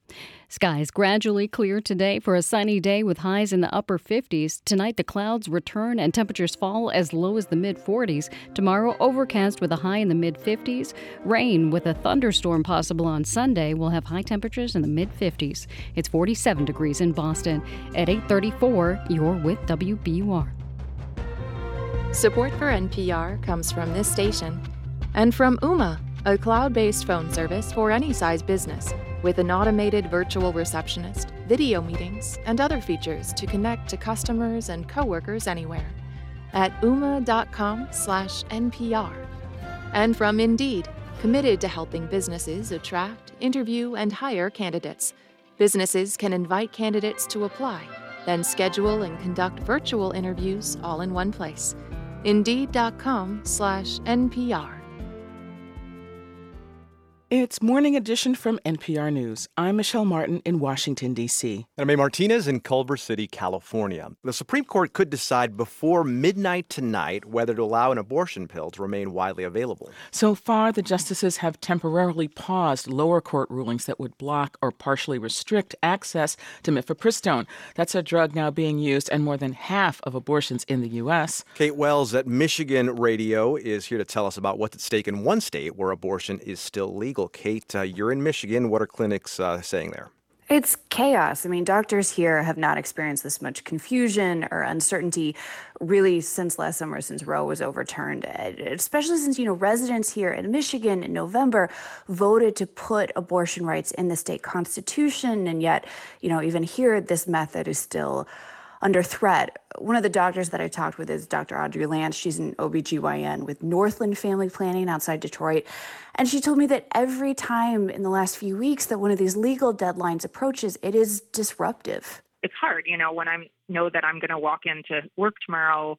Skies gradually clear today for a sunny day with highs in the upper 50s. Tonight, the clouds return and temperatures fall as low as the mid 40s. Tomorrow, overcast with a high in the mid 50s. Rain with a thunderstorm possible on Sunday will have high temperatures in the mid 50s. It's 47 degrees in Boston. At 834, you're with WBUR. Support for NPR comes from this station and from Ooma a cloud based phone service for any size business with an automated virtual receptionist, video meetings, and other features to connect to customers and coworkers anywhere at ooma.com/npr. And from Indeed, committed to helping businesses attract, interview, and hire candidates. Businesses can invite candidates to apply, then schedule and conduct virtual interviews all in one place. Indeed.com/npr. It's Morning Edition from NPR News. I'm Michelle Martin in Washington, D.C. And I'm A. Martinez in Culver City, California. The Supreme Court could decide before midnight tonight whether to allow an abortion pill to remain widely available. So far, the justices have temporarily paused lower court rulings that would block or partially restrict access to mifepristone. That's a drug now being used in more than half of abortions in the U.S. Kate Wells at Michigan Radio is here to tell us about what's at stake in one state where abortion is still legal legal. Kate, uh, you're in Michigan. What are clinics uh, saying there? It's chaos. I mean, doctors here have not experienced this much confusion or uncertainty really since last summer, since Roe was overturned, especially since, you know, residents here in Michigan in November voted to put abortion rights in the state constitution. And yet, you know, even here, this method is still under threat. One of the doctors that I talked with is Dr. Audrey Lance. She's an OBGYN with Northland Family Planning outside Detroit. And she told me that every time in the last few weeks that one of these legal deadlines approaches, it is disruptive. It's hard, you know, when I know that I'm going to walk into work tomorrow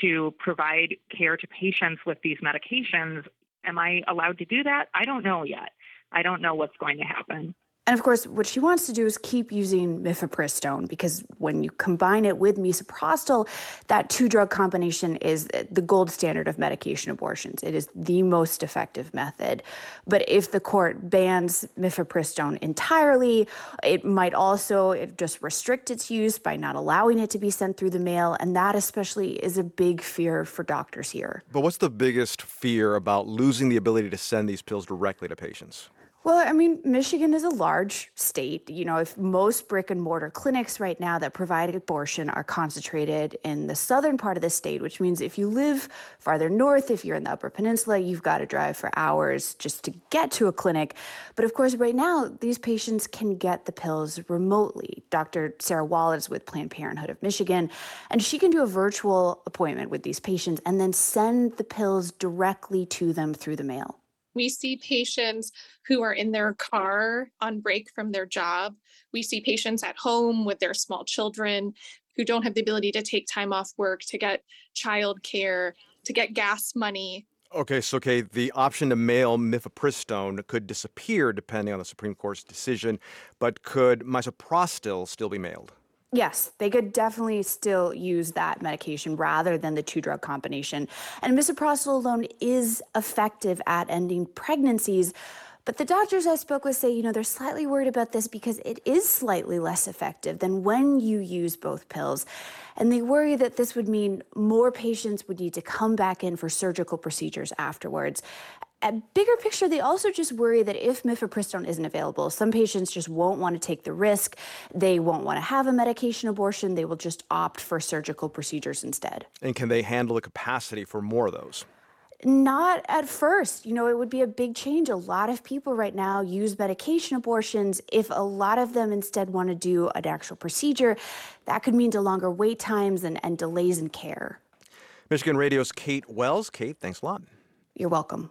to provide care to patients with these medications. Am I allowed to do that? I don't know yet. I don't know what's going to happen. And of course, what she wants to do is keep using mifepristone because when you combine it with misoprostol, that two drug combination is the gold standard of medication abortions. It is the most effective method. But if the court bans mifepristone entirely, it might also just restrict its use by not allowing it to be sent through the mail. And that, especially, is a big fear for doctors here. But what's the biggest fear about losing the ability to send these pills directly to patients? Well, I mean, Michigan is a large state. You know, if most brick and mortar clinics right now that provide abortion are concentrated in the southern part of the state, which means if you live farther north, if you're in the Upper Peninsula, you've got to drive for hours just to get to a clinic. But of course, right now, these patients can get the pills remotely. Dr. Sarah Wallett with Planned Parenthood of Michigan, and she can do a virtual appointment with these patients and then send the pills directly to them through the mail. We see patients who are in their car on break from their job. We see patients at home with their small children who don't have the ability to take time off work to get childcare, to get gas money. Okay, so okay, the option to mail mifepristone could disappear depending on the Supreme Court's decision, but could misoprostol still be mailed? Yes, they could definitely still use that medication rather than the two drug combination. And misoprostol alone is effective at ending pregnancies. But the doctors I spoke with say, you know, they're slightly worried about this because it is slightly less effective than when you use both pills. And they worry that this would mean more patients would need to come back in for surgical procedures afterwards at bigger picture, they also just worry that if mifepristone isn't available, some patients just won't want to take the risk. They won't want to have a medication abortion. They will just opt for surgical procedures instead. And can they handle the capacity for more of those? Not at first. You know, it would be a big change. A lot of people right now use medication abortions. If a lot of them instead want to do an actual procedure, that could mean to longer wait times and, and delays in care. Michigan Radio's Kate Wells. Kate, thanks a lot. You're welcome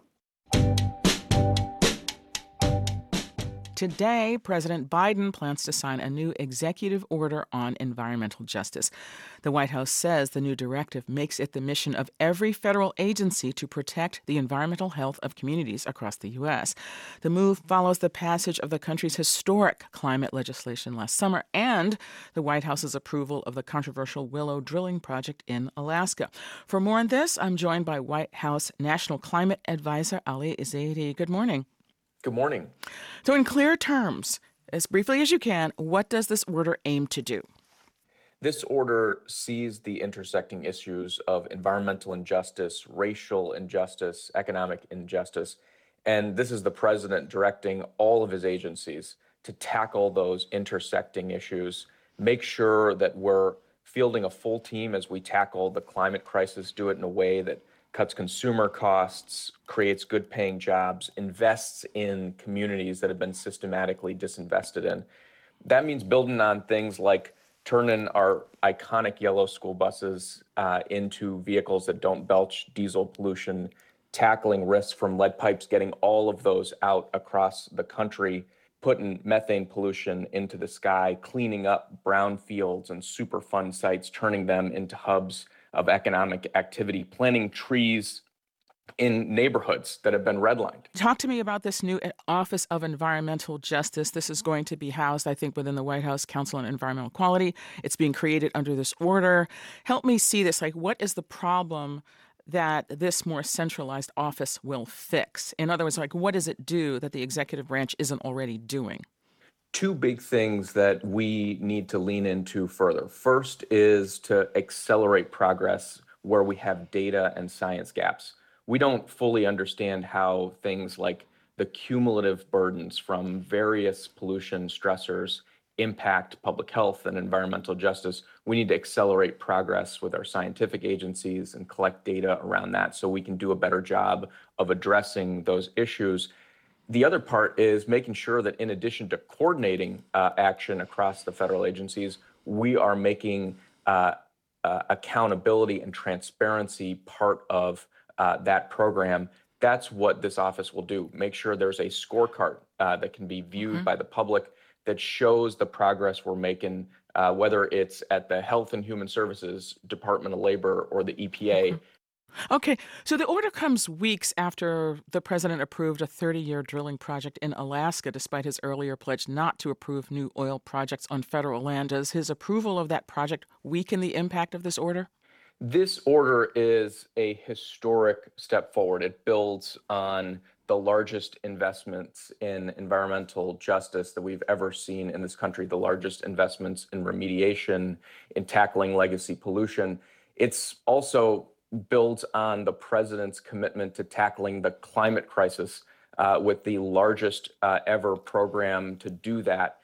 thank you Today, President Biden plans to sign a new executive order on environmental justice. The White House says the new directive makes it the mission of every federal agency to protect the environmental health of communities across the U.S. The move follows the passage of the country's historic climate legislation last summer and the White House's approval of the controversial Willow drilling project in Alaska. For more on this, I'm joined by White House National Climate Advisor Ali Zaidi. Good morning. Good morning. So, in clear terms, as briefly as you can, what does this order aim to do? This order sees the intersecting issues of environmental injustice, racial injustice, economic injustice, and this is the president directing all of his agencies to tackle those intersecting issues, make sure that we're fielding a full team as we tackle the climate crisis, do it in a way that cuts consumer costs, creates good paying jobs, invests in communities that have been systematically disinvested in. That means building on things like turning our iconic yellow school buses uh, into vehicles that don't belch diesel pollution, tackling risks from lead pipes, getting all of those out across the country, putting methane pollution into the sky, cleaning up brown fields and Superfund sites, turning them into hubs of economic activity, planting trees in neighborhoods that have been redlined. Talk to me about this new eh, Office of Environmental Justice. This is going to be housed, I think, within the White House Council on Environmental Quality. It's being created under this order. Help me see this. Like, what is the problem that this more centralized office will fix? In other words, like, what does it do that the executive branch isn't already doing? Two big things that we need to lean into further. First is to accelerate progress where we have data and science gaps. We don't fully understand how things like the cumulative burdens from various pollution stressors impact public health and environmental justice. We need to accelerate progress with our scientific agencies and collect data around that so we can do a better job of addressing those issues the other part is making sure that in addition to coordinating uh, action across the federal agencies, we are making uh, uh, accountability and transparency part of uh, that program. That's what this office will do. Make sure there's a scorecard uh, that can be viewed mm-hmm. by the public that shows the progress we're making, uh, whether it's at the Health and Human Services Department of Labor or the EPA. Mm-hmm Okay, so the order comes weeks after the president approved a 30 year drilling project in Alaska, despite his earlier pledge not to approve new oil projects on federal land. Does his approval of that project weaken the impact of this order? This order is a historic step forward. It builds on the largest investments in environmental justice that we've ever seen in this country, the largest investments in remediation, in tackling legacy pollution. It's also builds on the president's commitment to tackling the climate crisis uh, with the largest uh, ever program to do that,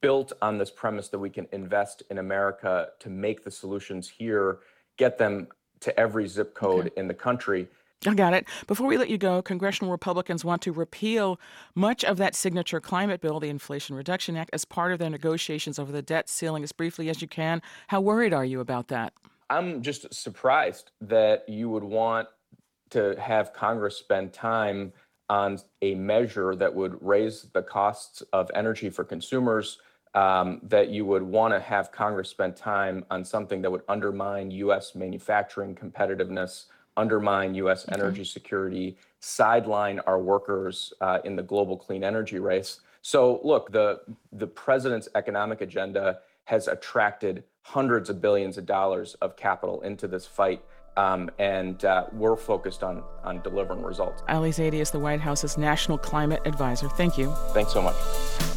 built on this premise that we can invest in America to make the solutions here, get them to every zip code okay. in the country. I got it. Before we let you go, congressional Republicans want to repeal much of that signature climate bill, the Inflation Reduction Act, as part of their negotiations over the debt ceiling. As briefly as you can, how worried are you about that? I'm just surprised that you would want to have Congress spend time on a measure that would raise the costs of energy for consumers, um, that you would want to have Congress spend time on something that would undermine U.S. manufacturing competitiveness, undermine U.S. Okay. energy security, sideline our workers uh, in the global clean energy race. So, look, the the president's economic agenda has attracted hundreds of billions of dollars of capital into this fight. Um, and uh, we're focused on, on delivering results. Ali Zaidi is the White House's National Climate Advisor. Thank you. Thanks so much.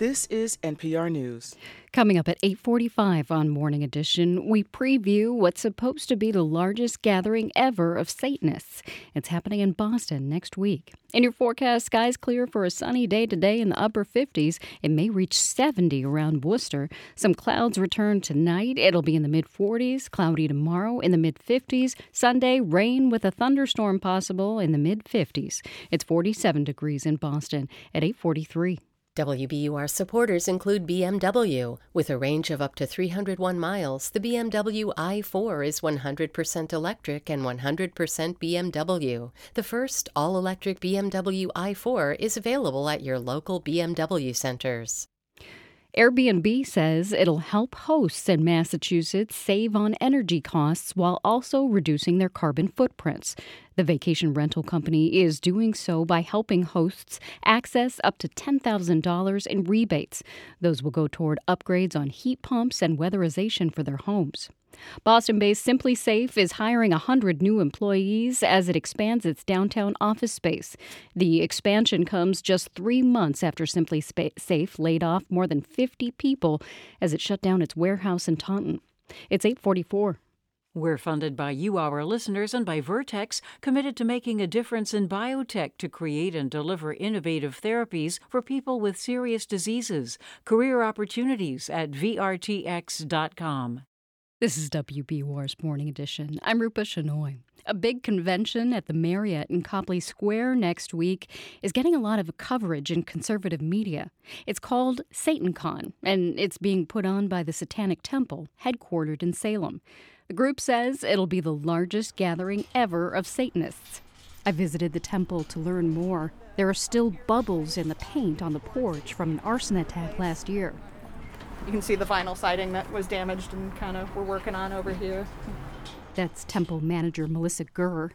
This is NPR News. Coming up at 8:45 on Morning Edition, we preview what's supposed to be the largest gathering ever of Satanists. It's happening in Boston next week. In your forecast, skies clear for a sunny day today in the upper 50s. It may reach 70 around Worcester. Some clouds return tonight. It'll be in the mid 40s, cloudy tomorrow in the mid 50s. Sunday, rain with a thunderstorm possible in the mid 50s. It's 47 degrees in Boston at 8:43. WBUR supporters include BMW. With a range of up to 301 miles, the BMW i4 is 100% electric and 100% BMW. The first all electric BMW i4 is available at your local BMW centers. Airbnb says it'll help hosts in Massachusetts save on energy costs while also reducing their carbon footprints. The vacation rental company is doing so by helping hosts access up to $10,000 in rebates. Those will go toward upgrades on heat pumps and weatherization for their homes. Boston based SimpliSafe is hiring 100 new employees as it expands its downtown office space. The expansion comes just three months after SimpliSafe laid off more than 50 people as it shut down its warehouse in Taunton. It's 844. We're funded by you, our listeners, and by Vertex, committed to making a difference in biotech to create and deliver innovative therapies for people with serious diseases. Career opportunities at VRTX.com. This is WBUR's Morning Edition. I'm Rupa Shenoy. A big convention at the Marriott in Copley Square next week is getting a lot of coverage in conservative media. It's called SatanCon, and it's being put on by the Satanic Temple, headquartered in Salem. The group says it'll be the largest gathering ever of Satanists. I visited the temple to learn more. There are still bubbles in the paint on the porch from an arson attack last year. You can see the vinyl siding that was damaged and kind of we're working on over here. That's temple manager Melissa Gurr.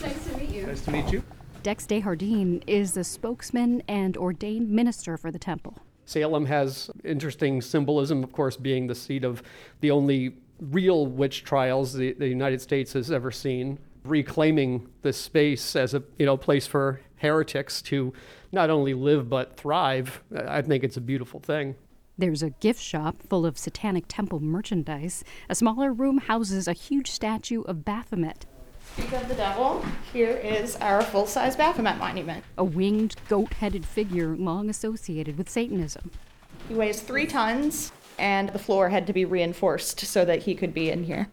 Nice to meet you. Nice to meet you. Dex Desjardins is the spokesman and ordained minister for the temple. Salem has interesting symbolism, of course, being the seat of the only real witch trials the, the United States has ever seen. Reclaiming this space as a you know place for heretics to not only live but thrive, I think it's a beautiful thing. There's a gift shop full of Satanic Temple merchandise. A smaller room houses a huge statue of Baphomet. Speak of the devil, here is our full size Baphomet monument. A winged, goat headed figure long associated with Satanism. He weighs three tons, and the floor had to be reinforced so that he could be in here.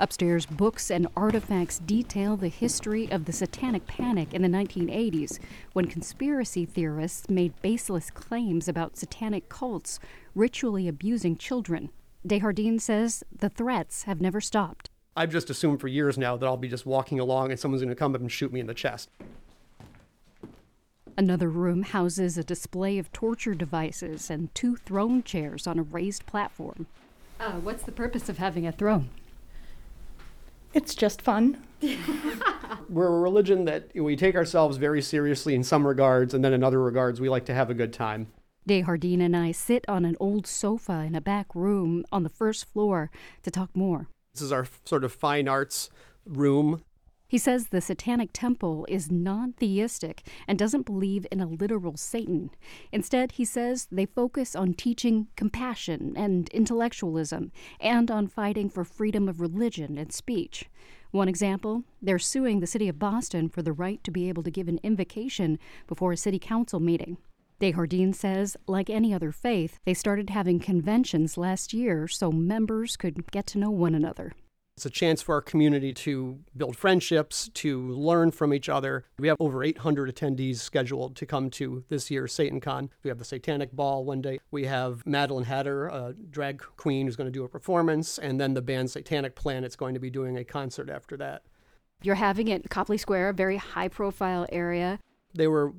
Upstairs, books and artifacts detail the history of the satanic panic in the 1980s when conspiracy theorists made baseless claims about satanic cults ritually abusing children. Desjardins says the threats have never stopped. I've just assumed for years now that I'll be just walking along and someone's going to come up and shoot me in the chest. Another room houses a display of torture devices and two throne chairs on a raised platform. Uh, what's the purpose of having a throne? It's just fun. We're a religion that we take ourselves very seriously in some regards, and then in other regards, we like to have a good time. Desjardins and I sit on an old sofa in a back room on the first floor to talk more. This is our sort of fine arts room. He says the Satanic Temple is non theistic and doesn't believe in a literal Satan. Instead, he says they focus on teaching compassion and intellectualism and on fighting for freedom of religion and speech. One example, they're suing the city of Boston for the right to be able to give an invocation before a city council meeting. Desjardins says, like any other faith, they started having conventions last year so members could get to know one another. It's a chance for our community to build friendships, to learn from each other. We have over 800 attendees scheduled to come to this year's SatanCon. We have the Satanic Ball one day. We have Madeline Hatter, a drag queen, who's going to do a performance, and then the band Satanic Planet's going to be doing a concert after that. You're having it in Copley Square, a very high profile area. They were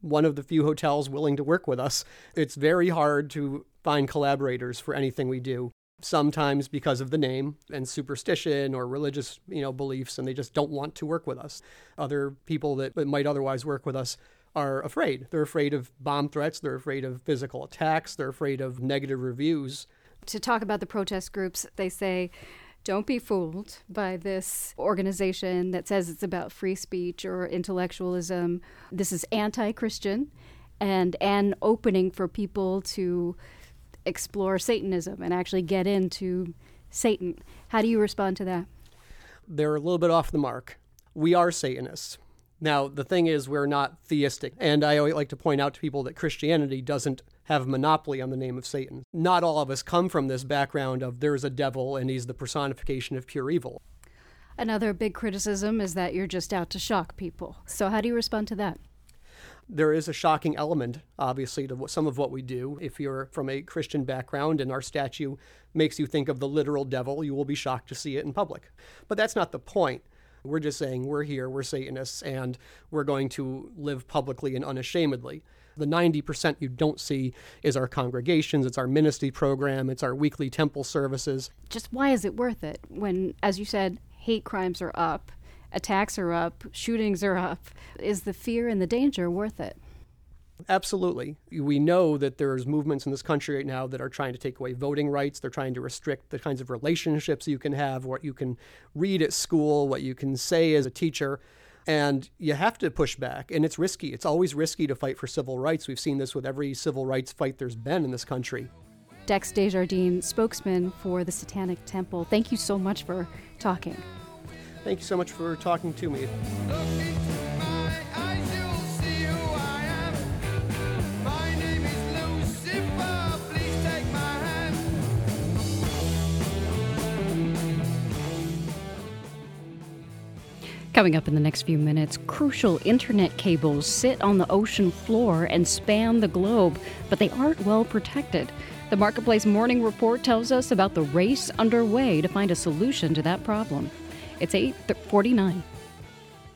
one of the few hotels willing to work with us. It's very hard to find collaborators for anything we do sometimes because of the name and superstition or religious you know beliefs and they just don't want to work with us. Other people that might otherwise work with us are afraid. They're afraid of bomb threats. They're afraid of physical attacks. They're afraid of negative reviews. To talk about the protest groups they say don't be fooled by this organization that says it's about free speech or intellectualism. This is anti-christian and an opening for people to explore Satanism and actually get into Satan. How do you respond to that? They're a little bit off the mark. We are Satanists. Now, the thing is, we're not theistic. And I always like to point out to people that Christianity doesn't have a monopoly on the name of Satan. Not all of us come from this background of there's a devil and he's the personification of pure evil. Another big criticism is that you're just out to shock people. So, how do you respond to that? There is a shocking element, obviously, to some of what we do. If you're from a Christian background and our statue makes you think of the literal devil, you will be shocked to see it in public. But that's not the point. We're just saying we're here, we're Satanists, and we're going to live publicly and unashamedly. The 90% you don't see is our congregations, it's our ministry program, it's our weekly temple services. Just why is it worth it when, as you said, hate crimes are up, attacks are up, shootings are up? Is the fear and the danger worth it? Absolutely. We know that there's movements in this country right now that are trying to take away voting rights. They're trying to restrict the kinds of relationships you can have, what you can read at school, what you can say as a teacher. And you have to push back. And it's risky. It's always risky to fight for civil rights. We've seen this with every civil rights fight there's been in this country. Dex Desjardins, spokesman for the Satanic Temple, thank you so much for talking. Thank you so much for talking to me. Coming up in the next few minutes, crucial internet cables sit on the ocean floor and span the globe, but they aren't well protected. The Marketplace Morning Report tells us about the race underway to find a solution to that problem. It's 849.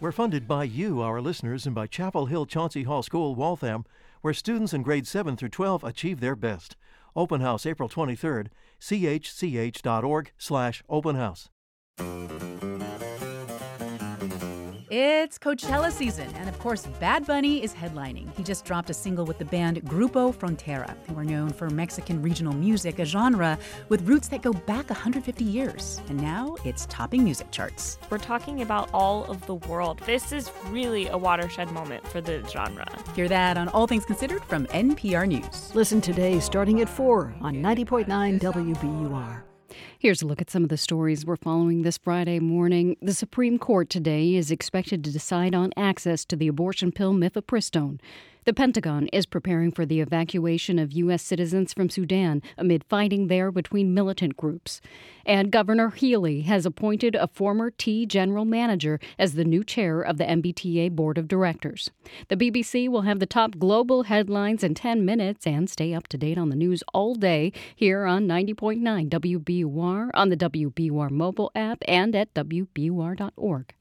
We're funded by you, our listeners, and by Chapel Hill Chauncey Hall School, Waltham, where students in grades 7 through 12 achieve their best. Open house April 23rd, chch.org slash open house. It's Coachella season, and of course, Bad Bunny is headlining. He just dropped a single with the band Grupo Frontera, who are known for Mexican regional music, a genre with roots that go back 150 years. And now it's topping music charts. We're talking about all of the world. This is really a watershed moment for the genre. Hear that on All Things Considered from NPR News. Listen today starting at 4 on 90.9 WBUR. Here's a look at some of the stories we're following this Friday morning. The Supreme Court today is expected to decide on access to the abortion pill mifepristone. The Pentagon is preparing for the evacuation of U.S. citizens from Sudan amid fighting there between militant groups. And Governor Healey has appointed a former T general manager as the new chair of the MBTA Board of Directors. The BBC will have the top global headlines in 10 minutes and stay up to date on the news all day here on 90.9 WBUR, on the WBUR mobile app, and at WBUR.org.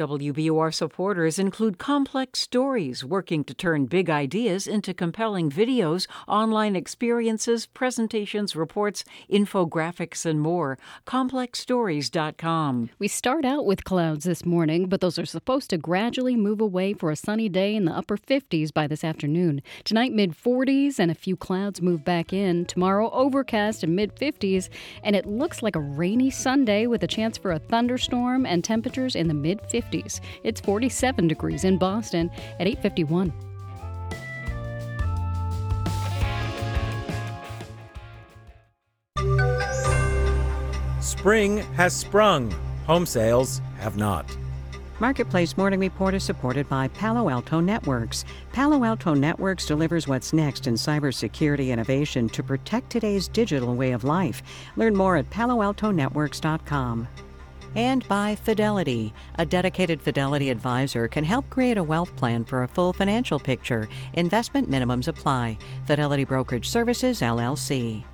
WBUR supporters include complex stories working to turn big ideas into compelling videos, online experiences, presentations, reports, infographics, and more. ComplexStories.com. We start out with clouds this morning, but those are supposed to gradually move away for a sunny day in the upper 50s by this afternoon. Tonight, mid 40s, and a few clouds move back in. Tomorrow, overcast and mid 50s, and it looks like a rainy Sunday with a chance for a thunderstorm and temperatures in the mid 50s. 50s. It's 47 degrees in Boston at 851. Spring has sprung. Home sales have not. Marketplace Morning Report is supported by Palo Alto Networks. Palo Alto Networks delivers what's next in cybersecurity innovation to protect today's digital way of life. Learn more at paloaltonetworks.com and by Fidelity. A dedicated Fidelity advisor can help create a wealth plan for a full financial picture. Investment minimums apply. Fidelity Brokerage Services, LLC.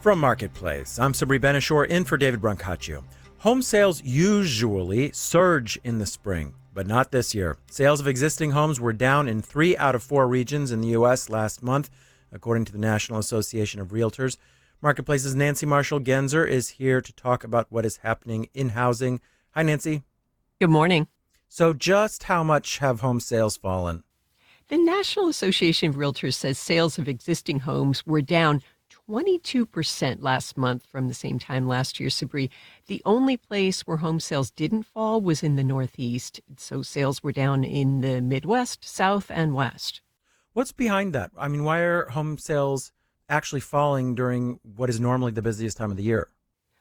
From Marketplace, I'm Sabri Ben-Achour in for David Brancaccio. Home sales usually surge in the spring, but not this year. Sales of existing homes were down in three out of four regions in the U.S. last month, according to the National Association of Realtors. Marketplace's Nancy Marshall Genzer is here to talk about what is happening in housing. Hi, Nancy. Good morning. So, just how much have home sales fallen? The National Association of Realtors says sales of existing homes were down 22% last month from the same time last year, Sabri. The only place where home sales didn't fall was in the Northeast. So, sales were down in the Midwest, South, and West. What's behind that? I mean, why are home sales actually falling during what is normally the busiest time of the year?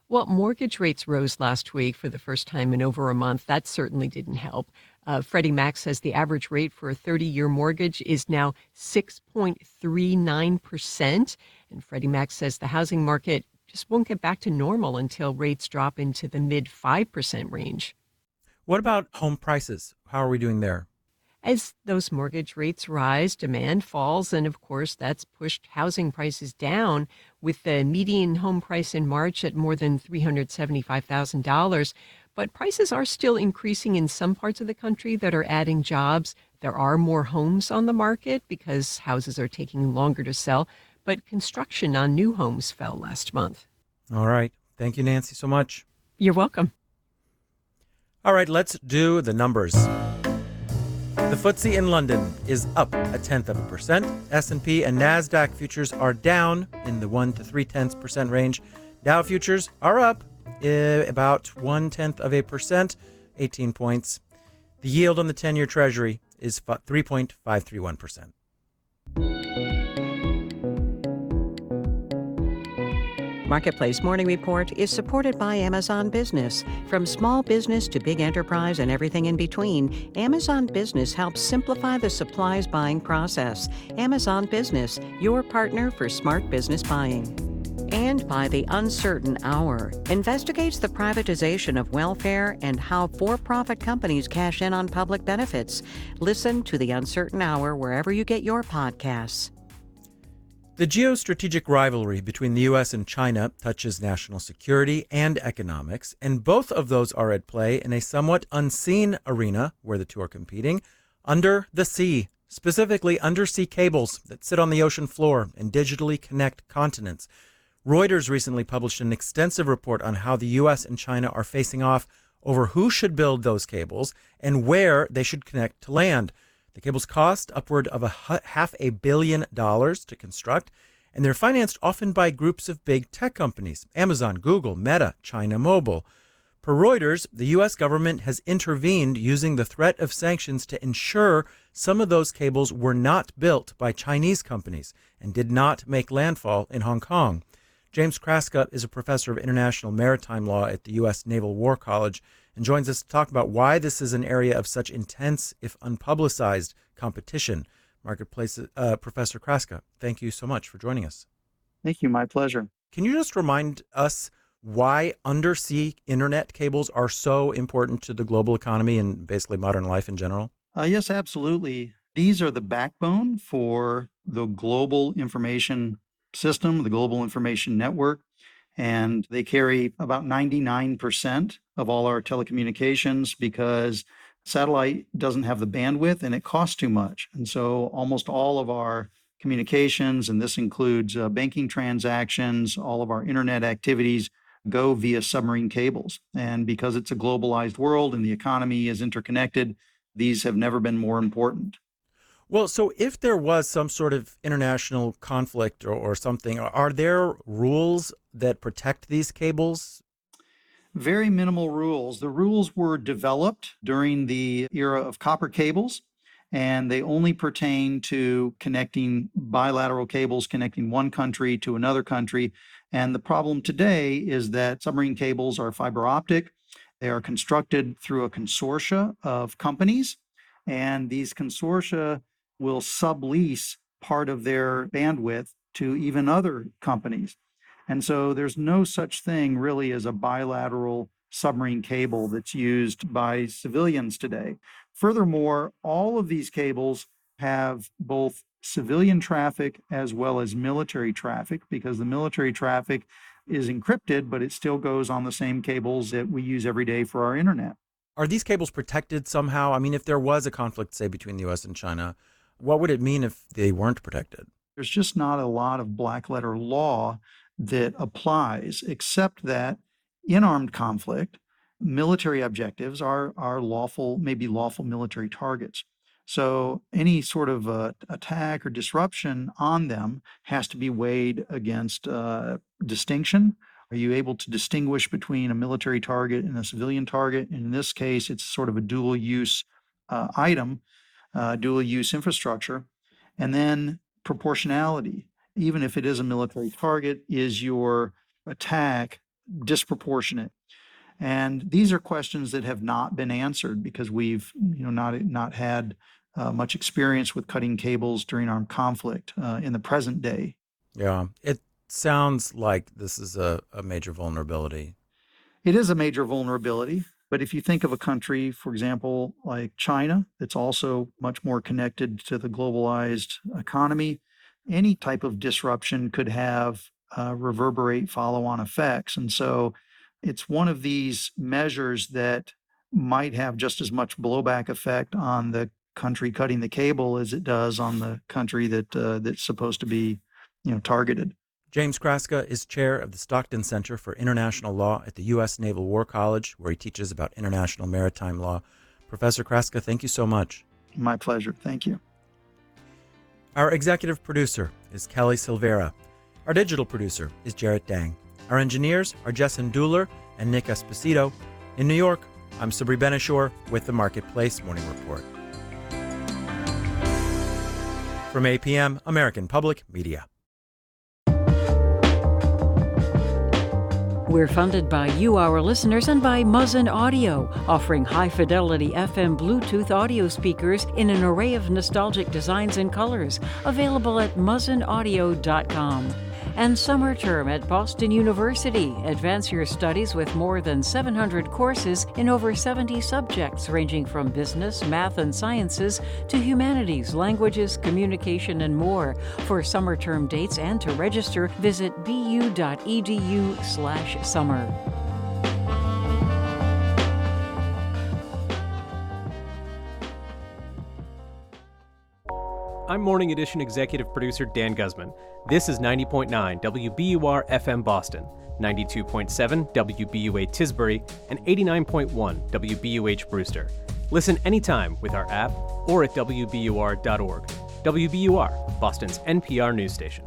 Well, mortgage rates rose last week for the first time in over a month. That certainly didn't help. Uh, Freddie Mac says the average rate for a 30 year mortgage is now 6.39%. And Freddie Mac says the housing market just won't get back to normal until rates drop into the mid 5% range. What about home prices? How are we doing there? As those mortgage rates rise, demand falls, and of course, that's pushed housing prices down. With the median home price in March at more than $375,000. But prices are still increasing in some parts of the country that are adding jobs. There are more homes on the market because houses are taking longer to sell, but construction on new homes fell last month. All right. Thank you, Nancy, so much. You're welcome. All right, let's do the numbers. The FTSE in London is up a tenth of a percent. S&P and Nasdaq futures are down in the one to three tenths percent range. Dow futures are up uh, about one tenth of a percent, 18 points. The yield on the 10-year Treasury is 3.531 percent. Marketplace Morning Report is supported by Amazon Business. From small business to big enterprise and everything in between, Amazon Business helps simplify the supplies buying process. Amazon Business, your partner for smart business buying. And by The Uncertain Hour, investigates the privatization of welfare and how for profit companies cash in on public benefits. Listen to The Uncertain Hour wherever you get your podcasts. The geostrategic rivalry between the U.S. and China touches national security and economics, and both of those are at play in a somewhat unseen arena where the two are competing under the sea, specifically undersea cables that sit on the ocean floor and digitally connect continents. Reuters recently published an extensive report on how the U.S. and China are facing off over who should build those cables and where they should connect to land. The cables cost upward of a half a billion dollars to construct, and they're financed often by groups of big tech companies Amazon, Google, Meta, China Mobile. Per Reuters, the U.S. government has intervened using the threat of sanctions to ensure some of those cables were not built by Chinese companies and did not make landfall in Hong Kong. James Kraska is a professor of international maritime law at the U.S. Naval War College and joins us to talk about why this is an area of such intense, if unpublicized, competition. Marketplace uh, Professor Kraska, thank you so much for joining us. Thank you. My pleasure. Can you just remind us why undersea internet cables are so important to the global economy and basically modern life in general? Uh, yes, absolutely. These are the backbone for the global information system, the global information network and they carry about 99% of all our telecommunications because satellite doesn't have the bandwidth and it costs too much. And so almost all of our communications, and this includes uh, banking transactions, all of our internet activities go via submarine cables. And because it's a globalized world and the economy is interconnected, these have never been more important. Well, so if there was some sort of international conflict or, or something, are there rules that protect these cables? Very minimal rules. The rules were developed during the era of copper cables, and they only pertain to connecting bilateral cables connecting one country to another country. And the problem today is that submarine cables are fiber optic. They are constructed through a consortia of companies, and these consortia will sublease part of their bandwidth to even other companies. And so there's no such thing really as a bilateral submarine cable that's used by civilians today. Furthermore, all of these cables have both civilian traffic as well as military traffic because the military traffic is encrypted, but it still goes on the same cables that we use every day for our internet. Are these cables protected somehow? I mean, if there was a conflict, say, between the US and China, what would it mean if they weren't protected? There's just not a lot of black letter law that applies, except that in armed conflict, military objectives are, are lawful, maybe lawful military targets. So any sort of uh, attack or disruption on them has to be weighed against uh, distinction. Are you able to distinguish between a military target and a civilian target? And in this case, it's sort of a dual use uh, item, uh, dual use infrastructure. And then proportionality, even if it is a military target, is your attack disproportionate? And these are questions that have not been answered because we've, you know, not not had uh, much experience with cutting cables during armed conflict uh, in the present day. Yeah, it sounds like this is a, a major vulnerability. It is a major vulnerability. But if you think of a country, for example, like China, that's also much more connected to the globalized economy, any type of disruption could have uh, reverberate follow on effects. And so it's one of these measures that might have just as much blowback effect on the country cutting the cable as it does on the country that uh, that's supposed to be, you know, targeted. James Kraska is chair of the Stockton Center for International Law at the U.S. Naval War College, where he teaches about international maritime law. Professor Kraska, thank you so much. My pleasure. Thank you. Our executive producer is Kelly Silvera. Our digital producer is Jarrett Dang. Our engineers are Jessen Dueller and Nick Esposito. In New York, I'm Sabri Ben-Achour with the Marketplace Morning Report. From APM, American Public Media. We're funded by you, our listeners, and by Muzen Audio, offering high fidelity FM Bluetooth audio speakers in an array of nostalgic designs and colors. Available at muzenaudio.com and summer term at Boston University. Advance your studies with more than 700 courses in over 70 subjects, ranging from business, math, and sciences to humanities, languages, communication, and more. For summer term dates and to register, visit bu.edu/summer. I'm Morning Edition executive producer Dan Guzman. This is 90.9 WBUR FM Boston, 92.7 WBUA Tisbury, and 89.1 WBUH Brewster. Listen anytime with our app or at WBUR.org. WBUR, Boston's NPR news station.